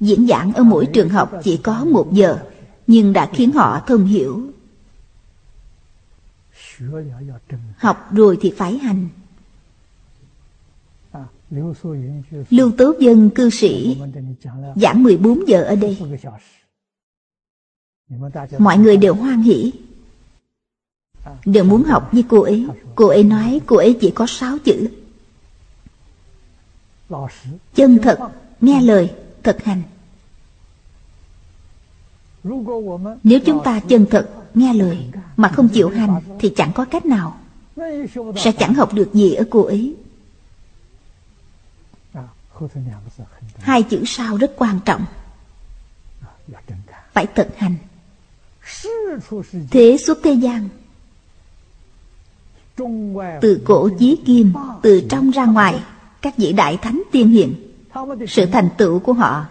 Diễn giảng ở mỗi trường học chỉ có một giờ, Nhưng đã khiến họ thông hiểu. Học rồi thì phải hành. Lưu Tố Dân cư sĩ Giảng 14 giờ ở đây. Mọi người đều hoan hỷ. Đều muốn học như cô ấy. Cô ấy nói cô ấy chỉ có 6 chữ. Chân thật nghe lời thực hành. nếu chúng ta chân thật nghe lời mà không chịu hành thì chẳng có cách nào. sẽ chẳng học được gì ở cô ấy hai chữ sau rất quan trọng. Phải thực hành. Thế suốt thế gian. Từ cổ chí kim từ trong ra ngoài các vị đại thánh tiên hiền. Sự thành tựu của họ.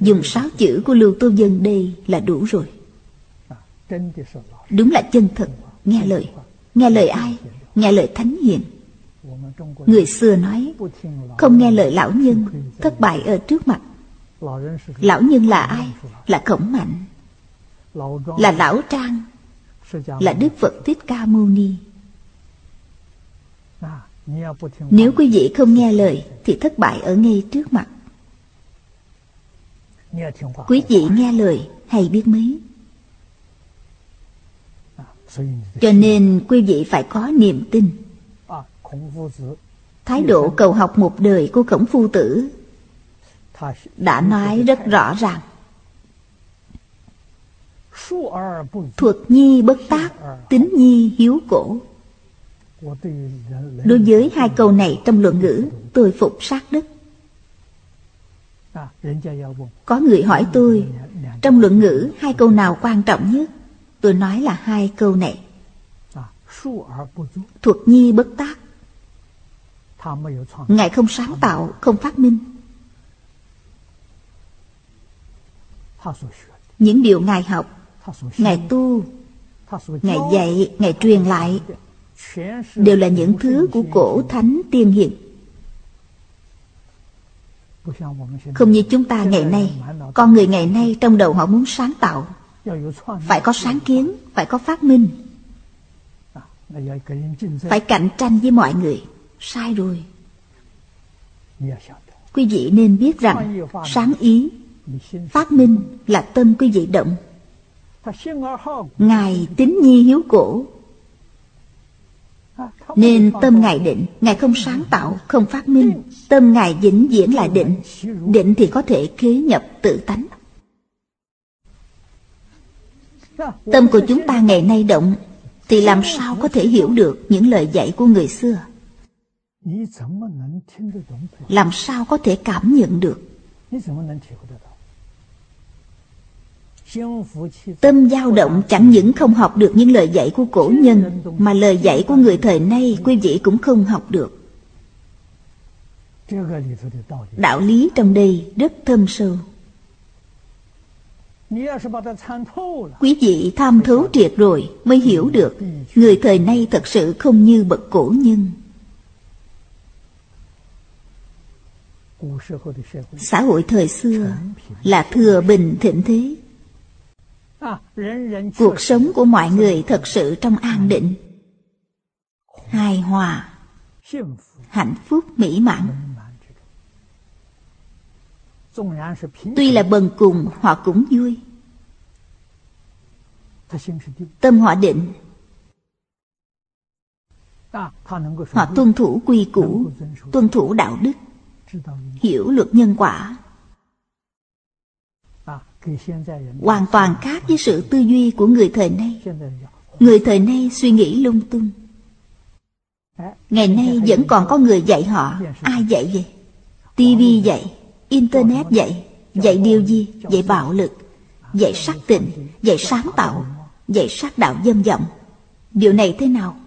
Dùng sáu chữ của lưu tô dân đây là đủ rồi. Đúng là chân thật nghe lời. Nghe lời ai? nghe lời thánh hiền người xưa nói, không nghe lời lão nhân, thất bại ở trước mặt. Lão nhân là ai? Là khổng mạnh. Là lão trang. Là đức phật thích ca mâu ni. Nếu quý vị không nghe lời, Thì thất bại ở ngay trước mặt. Quý vị nghe lời, hay biết mấy? Cho nên quý vị phải có niềm tin. Thái độ cầu học một đời của Khổng Phu Tử Đã nói rất rõ ràng. Thuật nhi bất tác, Tính nhi hiếu cổ. Đối với hai câu này trong luận ngữ, Tôi phục sát đức. Có người hỏi tôi, Trong luận ngữ hai câu nào quan trọng nhất? Tôi nói là hai câu này. Thuật nhi bất tác Ngài không sáng tạo, không phát minh. Những điều Ngài học Ngài tu Ngài dạy, Ngài truyền lại Đều là những thứ của cổ thánh tiên hiền. Không như chúng ta ngày nay Con người ngày nay trong đầu họ muốn sáng tạo. Phải có sáng kiến Phải có phát minh. Phải cạnh tranh với mọi người Sai rồi. Quý vị nên biết rằng Sáng ý Phát minh là tâm quý vị động. Ngài tính nhi hiếu cổ. Nên tâm Ngài định Ngài không sáng tạo, không phát minh. Tâm Ngài vĩnh viễn là định. Định thì có thể kế nhập tự tánh. Tâm của chúng ta ngày nay động Thì làm sao có thể hiểu được những lời dạy của người xưa Làm sao có thể cảm nhận được? Tâm dao động chẳng những không học được những lời dạy của cổ nhân Mà lời dạy của người thời nay quý vị cũng không học được. Đạo lý trong đây rất thâm sâu. Quý vị tham thấu triệt rồi mới hiểu được Người thời nay thật sự không như bậc cổ nhân Xã hội thời xưa là thừa bình thịnh thế. Cuộc sống của mọi người thật sự trong an định. Hài hòa Hạnh phúc mỹ mãn. Tuy là bần cùng họ cũng vui. Tâm họ định. Họ tuân thủ quy củ Tuân thủ đạo đức Hiểu luật nhân quả Hoàn toàn khác với sự tư duy của người thời nay Người thời nay suy nghĩ lung tung Ngày nay vẫn còn có người dạy họ Ai dạy vậy? TV dạy, Internet dạy Dạy điều gì? Dạy bạo lực, Dạy sắc tình Dạy sáng tạo, Dạy sát đạo dâm vọng Điều này thế nào?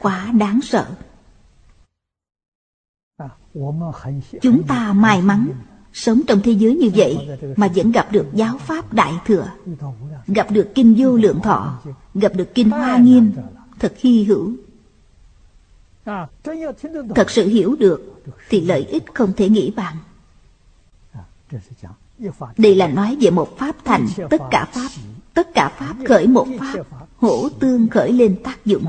Quá đáng sợ Chúng ta may mắn Sống trong thế giới như vậy Mà vẫn gặp được giáo pháp đại thừa, Gặp được kinh vô lượng thọ, Gặp được kinh hoa nghiêm, Thật hy hữu. Thật sự hiểu được Thì lợi ích không thể nghĩ bàn. Đây là nói về một pháp thành, Tất cả pháp, Tất cả pháp khởi một pháp Hỗ tương khởi lên tác dụng.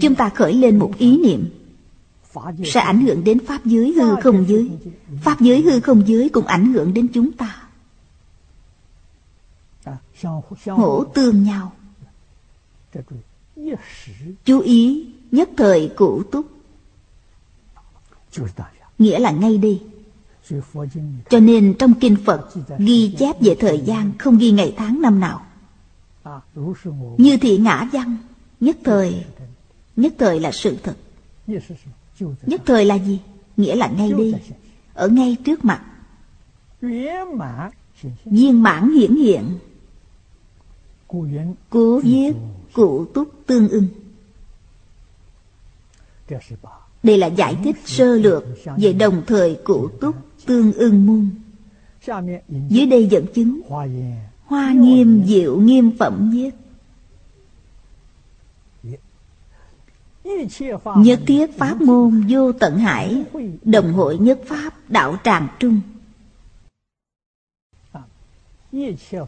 Chúng ta khởi lên một ý niệm. Sẽ ảnh hưởng đến Pháp giới hư không giới Pháp giới hư không giới cũng ảnh hưởng đến chúng ta. Hỗ tương nhau. Chú ý nhất thời cụ túc. Nghĩa là ngay đi Cho nên trong Kinh Phật Ghi chép về thời gian Không ghi ngày tháng năm nào. Như thị ngã văn Nhất thời Nhất thời là sự thật. Nhất thời là gì? Nghĩa là ngay đi, Ở ngay trước mặt. Viên mãn hiển hiện. Cố viết cụ túc tương ưng. Đây là giải thích sơ lược Về đồng thời cụ túc tương ưng môn. Dưới đây dẫn chứng, Hoa nghiêm diệu, nghiêm phẩm viết. Nhất thiết pháp môn vô tận hải, Đồng hội nhất pháp đạo tràng trung.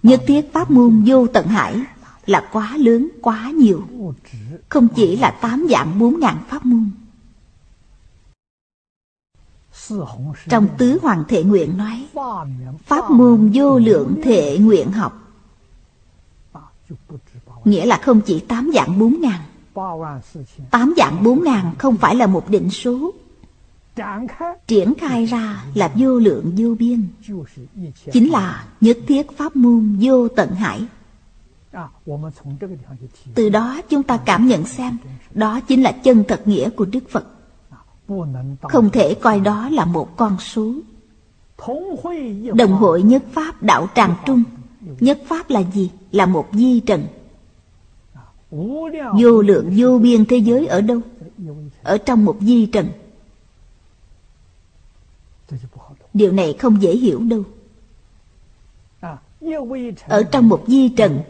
Nhất thiết pháp môn vô tận hải Là quá lớn, quá nhiều. Không chỉ là tám dạng bốn ngàn pháp môn. Trong tứ hoàng thể nguyện nói, Pháp môn vô lượng thể nguyện học, Nghĩa là không chỉ tám dạng bốn ngàn Tám dạng bốn ngàn không phải là một định số. Triển khai ra là vô lượng vô biên. Chính là nhất thiết pháp môn vô tận hải. Từ đó chúng ta cảm nhận xem Đó chính là chân thật nghĩa của Đức Phật. Không thể coi đó là một con số. Đồng hội nhất Pháp đạo tràng trung. Nhất Pháp là gì? Là một di trần Vô lượng vô biên thế giới ở đâu? Ở trong một di trần. Điều này không dễ hiểu đâu. Ở trong một di trần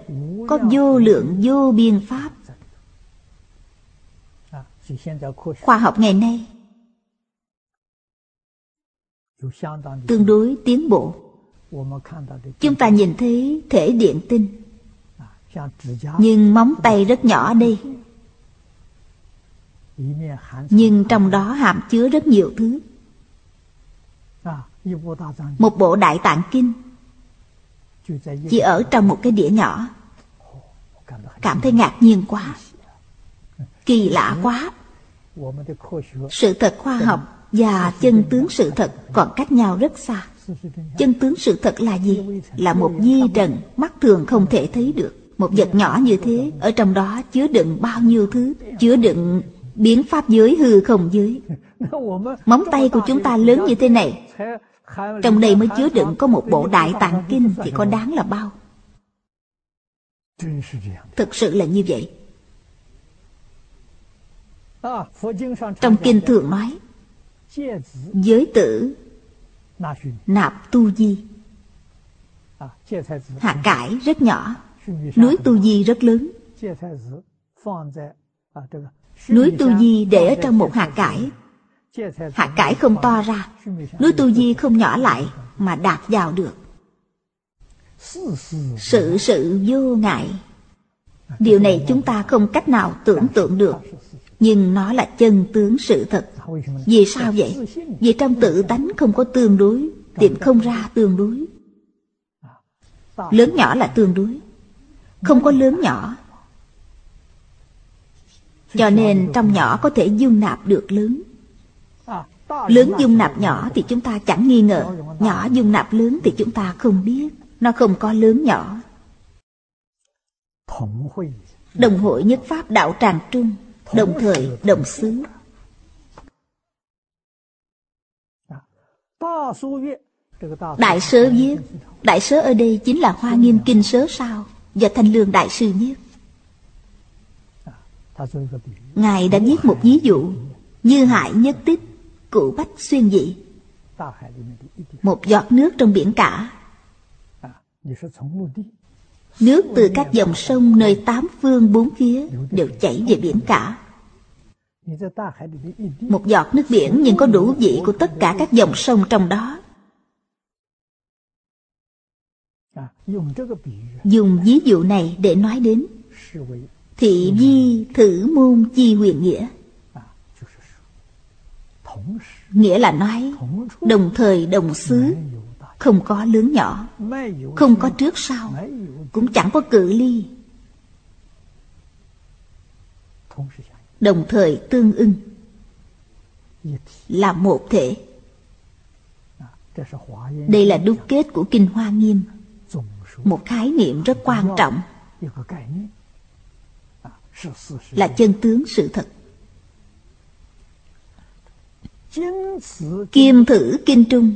Có vô lượng vô biên pháp. Khoa học ngày nay Tương đối tiến bộ. Chúng ta nhìn thấy thể điện tinh. Nhưng móng tay rất nhỏ đi. Nhưng trong đó hàm chứa rất nhiều thứ. Một bộ đại tạng kinh. Chỉ ở trong một cái đĩa nhỏ. Cảm thấy ngạc nhiên quá. Kỳ lạ quá. Sự thật khoa học và chân tướng sự thật còn cách nhau rất xa. Chân tướng sự thật là gì? Là một di trần mắt thường không thể thấy được. Một vật nhỏ như thế, Ở trong đó chứa đựng bao nhiêu thứ? Chứa đựng biến pháp giới, hư không giới. Móng tay của chúng ta lớn như thế này. Trong đây mới chứa đựng có một bộ đại tạng kinh Thì có đáng là bao. Thực sự là như vậy. Trong kinh thường nói, Giới tử Nạp tu di. Hạ cải rất nhỏ. Núi tu di rất lớn. Núi tu di để ở trong một hạt cải. Hạt cải không to ra. Núi tu di không nhỏ lại Mà đạt vào được. Sự sự vô ngại. Điều này chúng ta không cách nào tưởng tượng được. Nhưng nó là chân tướng sự thật. Vì sao vậy? Vì trong tự tánh không có tương đối Tìm không ra tương đối. Lớn nhỏ là tương đối. Không có lớn nhỏ. Cho nên trong nhỏ có thể dung nạp được lớn. Lớn dung nạp nhỏ thì chúng ta chẳng nghi ngờ. Nhỏ dung nạp lớn thì chúng ta không biết. Nó không có lớn nhỏ. Đồng hội nhất pháp đạo tràng trung, Đồng thời đồng xứ. Đại sớ viết, Đại sớ ở đây chính là Hoa Nghiêm Kinh Sớ Sao? Do Thanh Lương Đại Sư viết Ngài đã viết một ví dụ Như hại nhất tích Cụ bách xuyên dị, Một giọt nước trong biển cả. Nước từ các dòng sông nơi tám phương bốn phía Đều chảy về biển cả. Một giọt nước biển nhưng có đủ vị của tất cả các dòng sông trong đó. Dùng ví dụ này để nói đến Thị vi thử môn chi huyền nghĩa. Nghĩa là nói Đồng thời đồng xứ Không có lớn nhỏ Không có trước sau Cũng chẳng có cự ly. Đồng thời tương ưng Là một thể. Đây là đúc kết của Kinh Hoa Nghiêm Một khái niệm rất quan trọng. Là chân tướng sự thật. Kim thử kinh trung.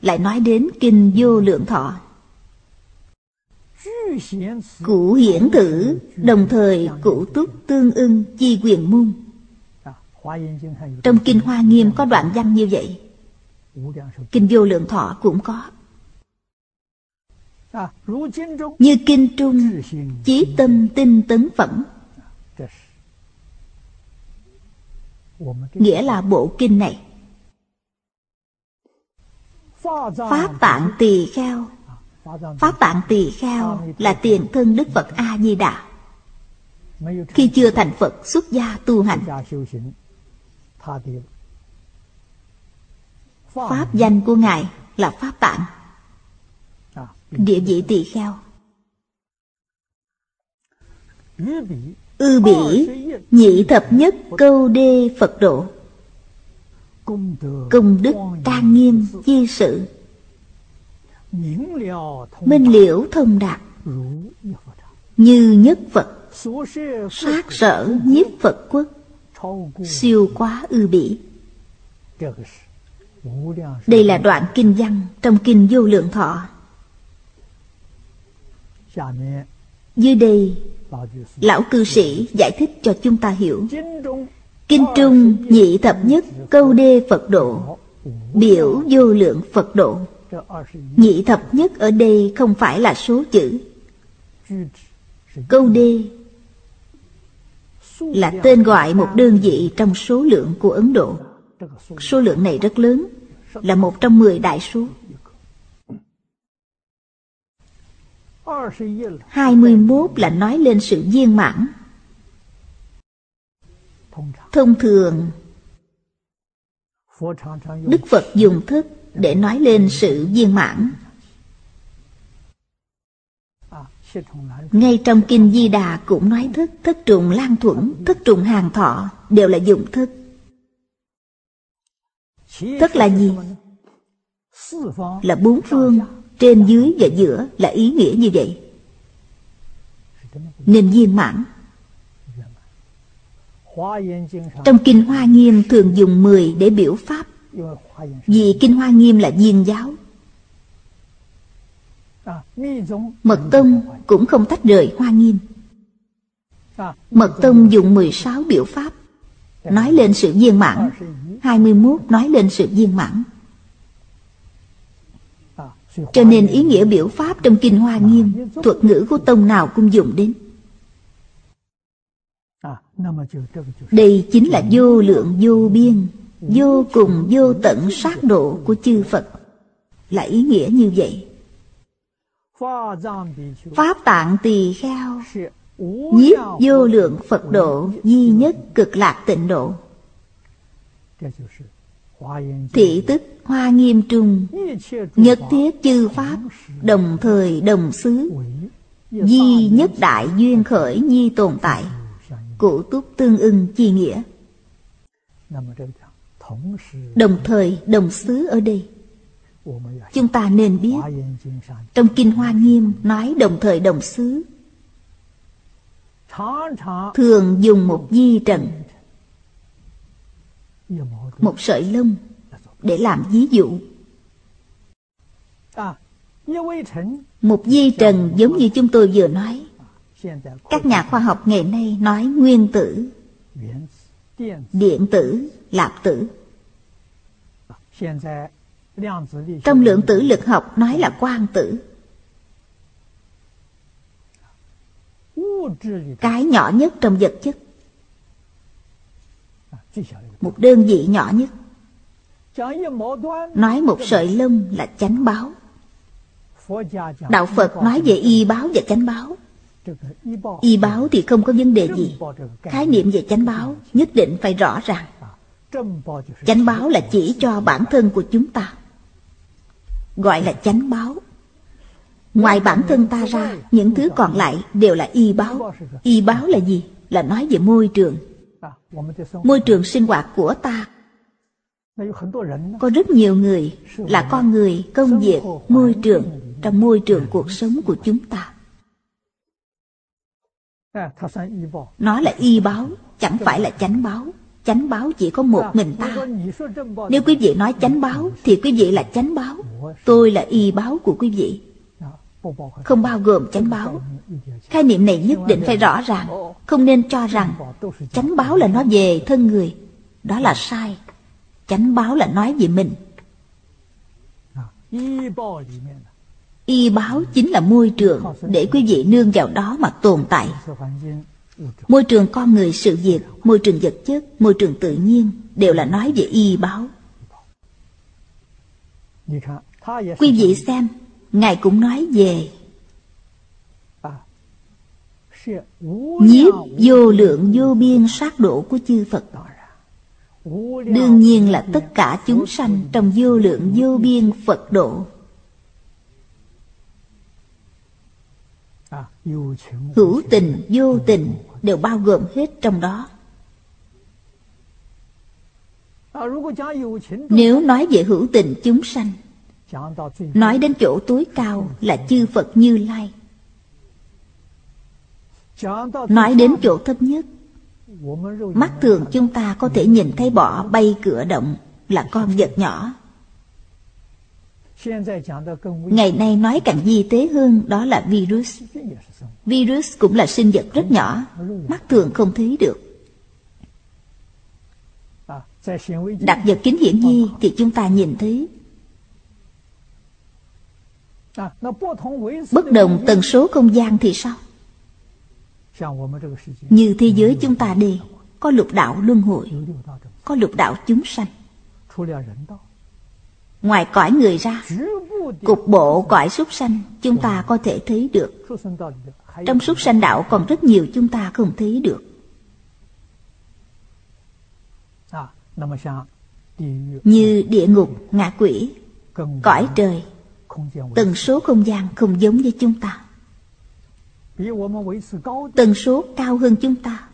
Lại nói đến kinh vô lượng thọ. Cụ hiển thử Đồng thời cụ túc tương ưng chi quyền môn. Trong kinh Hoa Nghiêm có đoạn văn như vậy. Kinh vô lượng thọ cũng có như kinh trung Chí tâm tinh tấn phẩm. Nghĩa là bộ kinh này. Pháp tạng tỳ kheo. Pháp tạng tỳ kheo là tiền thân Đức Phật A-di-đà. Khi chưa thành Phật, xuất gia tu hành. Pháp danh của Ngài là Pháp Tạng. Địa vị tỳ kheo. Ư bỉ Nhị thập nhất câu đê Phật độ. Công đức trang nghiêm chi sự. Minh liễu thông đạt. Như nhất Phật. Sát sở nhiếp Phật quốc. Siêu quá ư bỉ. Đây là đoạn kinh văn Trong kinh vô lượng thọ Dưới đây Lão cư sĩ giải thích cho chúng ta hiểu. Kinh Trung nhị thập nhất câu đê Phật độ. Biểu vô lượng Phật độ. Nhị thập nhất ở đây không phải là số chữ. Câu đê Là tên gọi một đơn vị trong số lượng của Ấn Độ. Số lượng này rất lớn Là một trong mười đại số 21 là nói lên sự viên mãn. Thông thường, Đức Phật dùng thức để nói lên sự viên mãn. Ngay trong kinh di đà cũng nói thức thức trùng lan thuẫn, thức trùng hàng thọ đều là dùng thức. Thức là gì? Là bốn phương trên dưới và giữa là ý nghĩa như vậy. Nên viên mãn. Trong kinh hoa nghiêm thường dùng mười để biểu pháp. Vì kinh hoa nghiêm là viên giáo. Mật tông cũng không tách rời hoa nghiêm. Mật tông dùng 16 biểu pháp. Nói lên sự viên mãn. 21 nói lên sự viên mãn cho nên ý nghĩa biểu pháp trong Kinh Hoa Nghiêm Thuật ngữ của tông nào cũng dùng đến. Đây chính là vô lượng, vô biên, Vô cùng, vô tận sát độ của chư Phật. Là ý nghĩa như vậy. Pháp tạng tỳ kheo, Nhiếp vô lượng Phật độ Duy nhất cực lạc tịnh độ. Thị tức hoa nghiêm trung, Nhất thiết chư Pháp, Đồng thời đồng xứ. Di nhất đại duyên khởi nhi tồn tại Cụ túc tương ưng chi nghĩa. Đồng thời đồng xứ ở đây. Chúng ta nên biết, Trong Kinh Hoa Nghiêm nói đồng thời đồng xứ. Thường dùng một di trần. Một sợi lông Để làm ví dụ. Một di trần giống như chúng tôi vừa nói. Các nhà khoa học ngày nay nói nguyên tử Điện tử, lạp tử. Trong lượng tử lực học nói là quang tử. Cái nhỏ nhất trong vật chất. Một đơn vị nhỏ nhất. Nói một sợi lông là chánh báo. Đạo Phật nói về y báo và chánh báo. Y báo thì không có vấn đề gì. Khái niệm về chánh báo nhất định phải rõ ràng. Chánh báo là chỉ cho bản thân của chúng ta. Gọi là chánh báo. Ngoài bản thân ta ra, Những thứ còn lại đều là y báo. Y báo là gì? Là nói về môi trường. Môi trường sinh hoạt của ta. Có rất nhiều người Là con người, công việc, môi trường Trong môi trường cuộc sống của chúng ta. Nó là y báo Chẳng phải là chánh báo. Chánh báo chỉ có một mình ta. nếu quý vị nói chánh báo thì quý vị là chánh báo. Tôi là y báo của quý vị không bao gồm chánh báo. Khái niệm này nhất định phải rõ ràng không nên cho rằng chánh báo là nói về thân người. Đó là sai. Chánh báo là nói về mình. Y báo chính là môi trường để quý vị nương vào đó mà tồn tại. Môi trường con người sự việc, môi trường vật chất, môi trường tự nhiên đều là nói về y báo. Quý vị xem, Ngài cũng nói về. Nhiếp vô lượng vô biên sát độ của chư Phật. đương nhiên là tất cả chúng sanh trong vô lượng vô biên phật độ. Hữu tình vô tình đều bao gồm hết trong đó. Nếu nói về hữu tình chúng sanh nói đến chỗ tối cao là chư phật như lai. Nói đến chỗ thấp nhất, mắt thường chúng ta có thể nhìn thấy bọ bay cửa động là con vật nhỏ. Ngày nay nói càng di tế hơn, đó là virus. Virus cũng là sinh vật rất nhỏ, mắt thường không thấy được. Đặt vật kính hiển nhi thì chúng ta nhìn thấy bất đồng tần số không gian thì sao? Như thế giới chúng ta đi, có lục đạo luân hồi, có lục đạo chúng sanh. Ngoài cõi người ra, cục bộ cõi súc sanh, chúng ta có thể thấy được. Trong súc sanh đạo còn rất nhiều chúng ta không thấy được. Như địa ngục, ngạ quỷ, cõi trời tần số không gian không giống với chúng ta tần số cao hơn chúng ta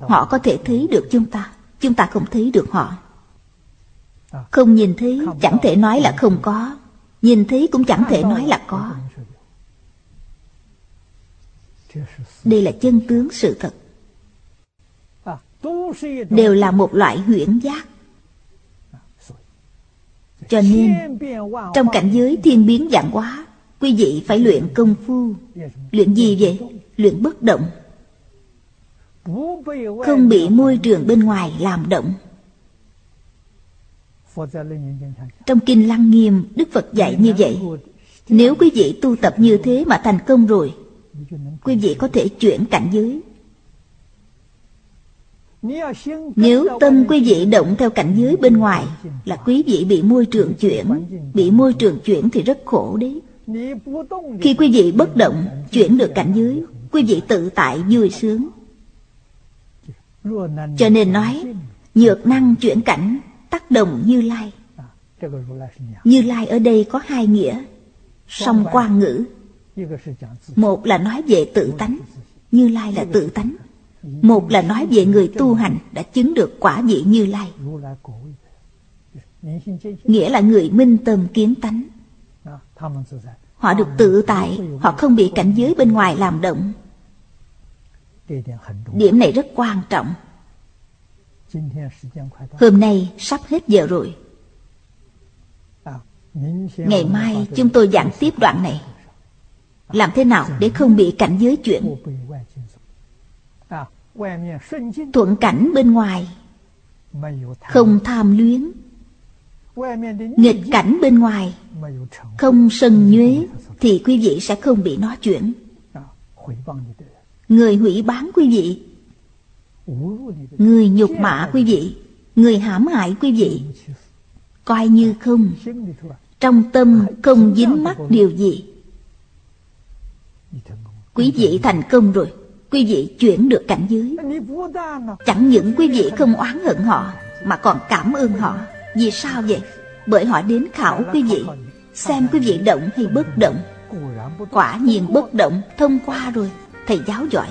họ có thể thấy được chúng ta chúng ta không thấy được họ。không nhìn thấy chẳng thể nói là không có。nhìn thấy cũng chẳng thể nói là có。đây là chân tướng sự thật。đều là một loại huyễn giác cho nên, trong cảnh giới thiên biến dạng hóa, quý vị phải luyện công phu. Luyện gì vậy? Luyện bất động. Không bị môi trường bên ngoài làm động. Trong kinh lăng nghiêm, đức phật dạy như vậy, nếu quý vị tu tập như thế mà thành công rồi, quý vị có thể chuyển cảnh giới nếu tâm quý vị động theo cảnh giới bên ngoài, Là quý vị bị môi trường chuyển. Bị môi trường chuyển thì rất khổ đấy. Khi quý vị bất động, Chuyển được cảnh giới Quý vị tự tại vui sướng. Cho nên nói, Nhược năng chuyển cảnh, Tác động như lai. Như lai ở đây có hai nghĩa, Song quan ngữ. Một là nói về tự tánh, Như lai là tự tánh một là nói về người tu hành đã chứng được quả vị như lai. Nghĩa là người minh tâm kiến tánh. Họ được tự tại, họ không bị cảnh giới bên ngoài làm động. Điểm này rất quan trọng. Hôm nay sắp hết giờ rồi. Ngày mai chúng tôi giảng tiếp đoạn này. Làm thế nào để không bị cảnh giới chuyển thuận cảnh bên ngoài. Không tham luyến. Nghịch cảnh bên ngoài. Không sân nhuế thì quý vị sẽ không bị nó chuyển. Người hủy bán quý vị. Người nhục mạ quý vị. Người hãm hại quý vị. Coi như không. trong tâm không dính mắc điều gì? Quý vị thành công rồi quý vị chuyển được cảnh giới. Chẳng những quý vị không oán hận họ, mà còn cảm ơn họ. Vì sao vậy? Bởi họ đến khảo quý vị, xem quý vị động hay bất động. Quả nhiên bất động thông qua rồi, thầy giáo giỏi.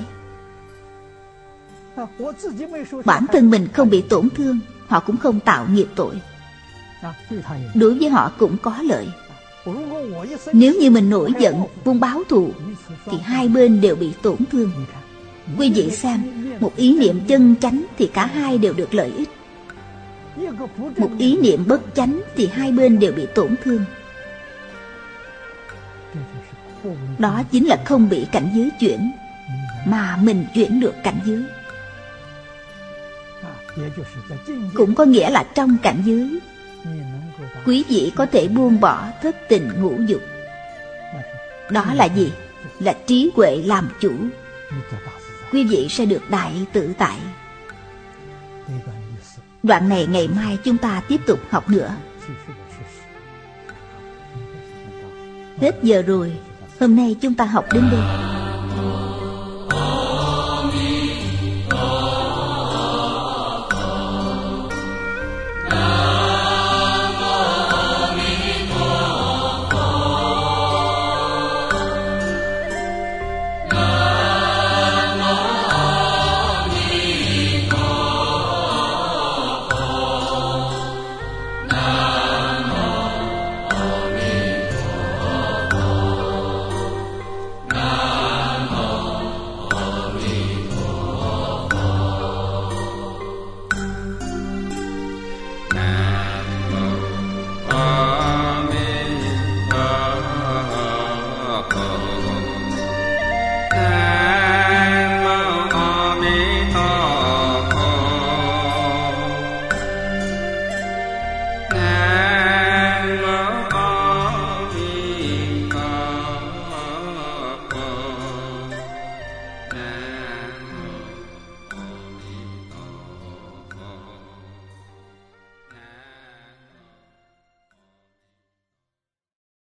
Bản thân mình không bị tổn thương, họ cũng không tạo nghiệp tội. Đối với họ cũng có lợi. Nếu như mình nổi giận vung báo thù, thì hai bên đều bị tổn thương. Quý vị xem, Một ý niệm chân chánh Thì cả hai đều được lợi ích. Một ý niệm bất chánh Thì hai bên đều bị tổn thương. Đó chính là không bị cảnh giới chuyển, Mà mình chuyển được cảnh giới. Cũng có nghĩa là trong cảnh giới, Quý vị có thể buông bỏ thất tình ngũ dục. Đó là gì? Là trí huệ làm chủ quý vị sẽ được đại tự tại. Đoạn này ngày mai chúng ta tiếp tục học nữa. Hết giờ rồi, hôm nay chúng ta học đến đây.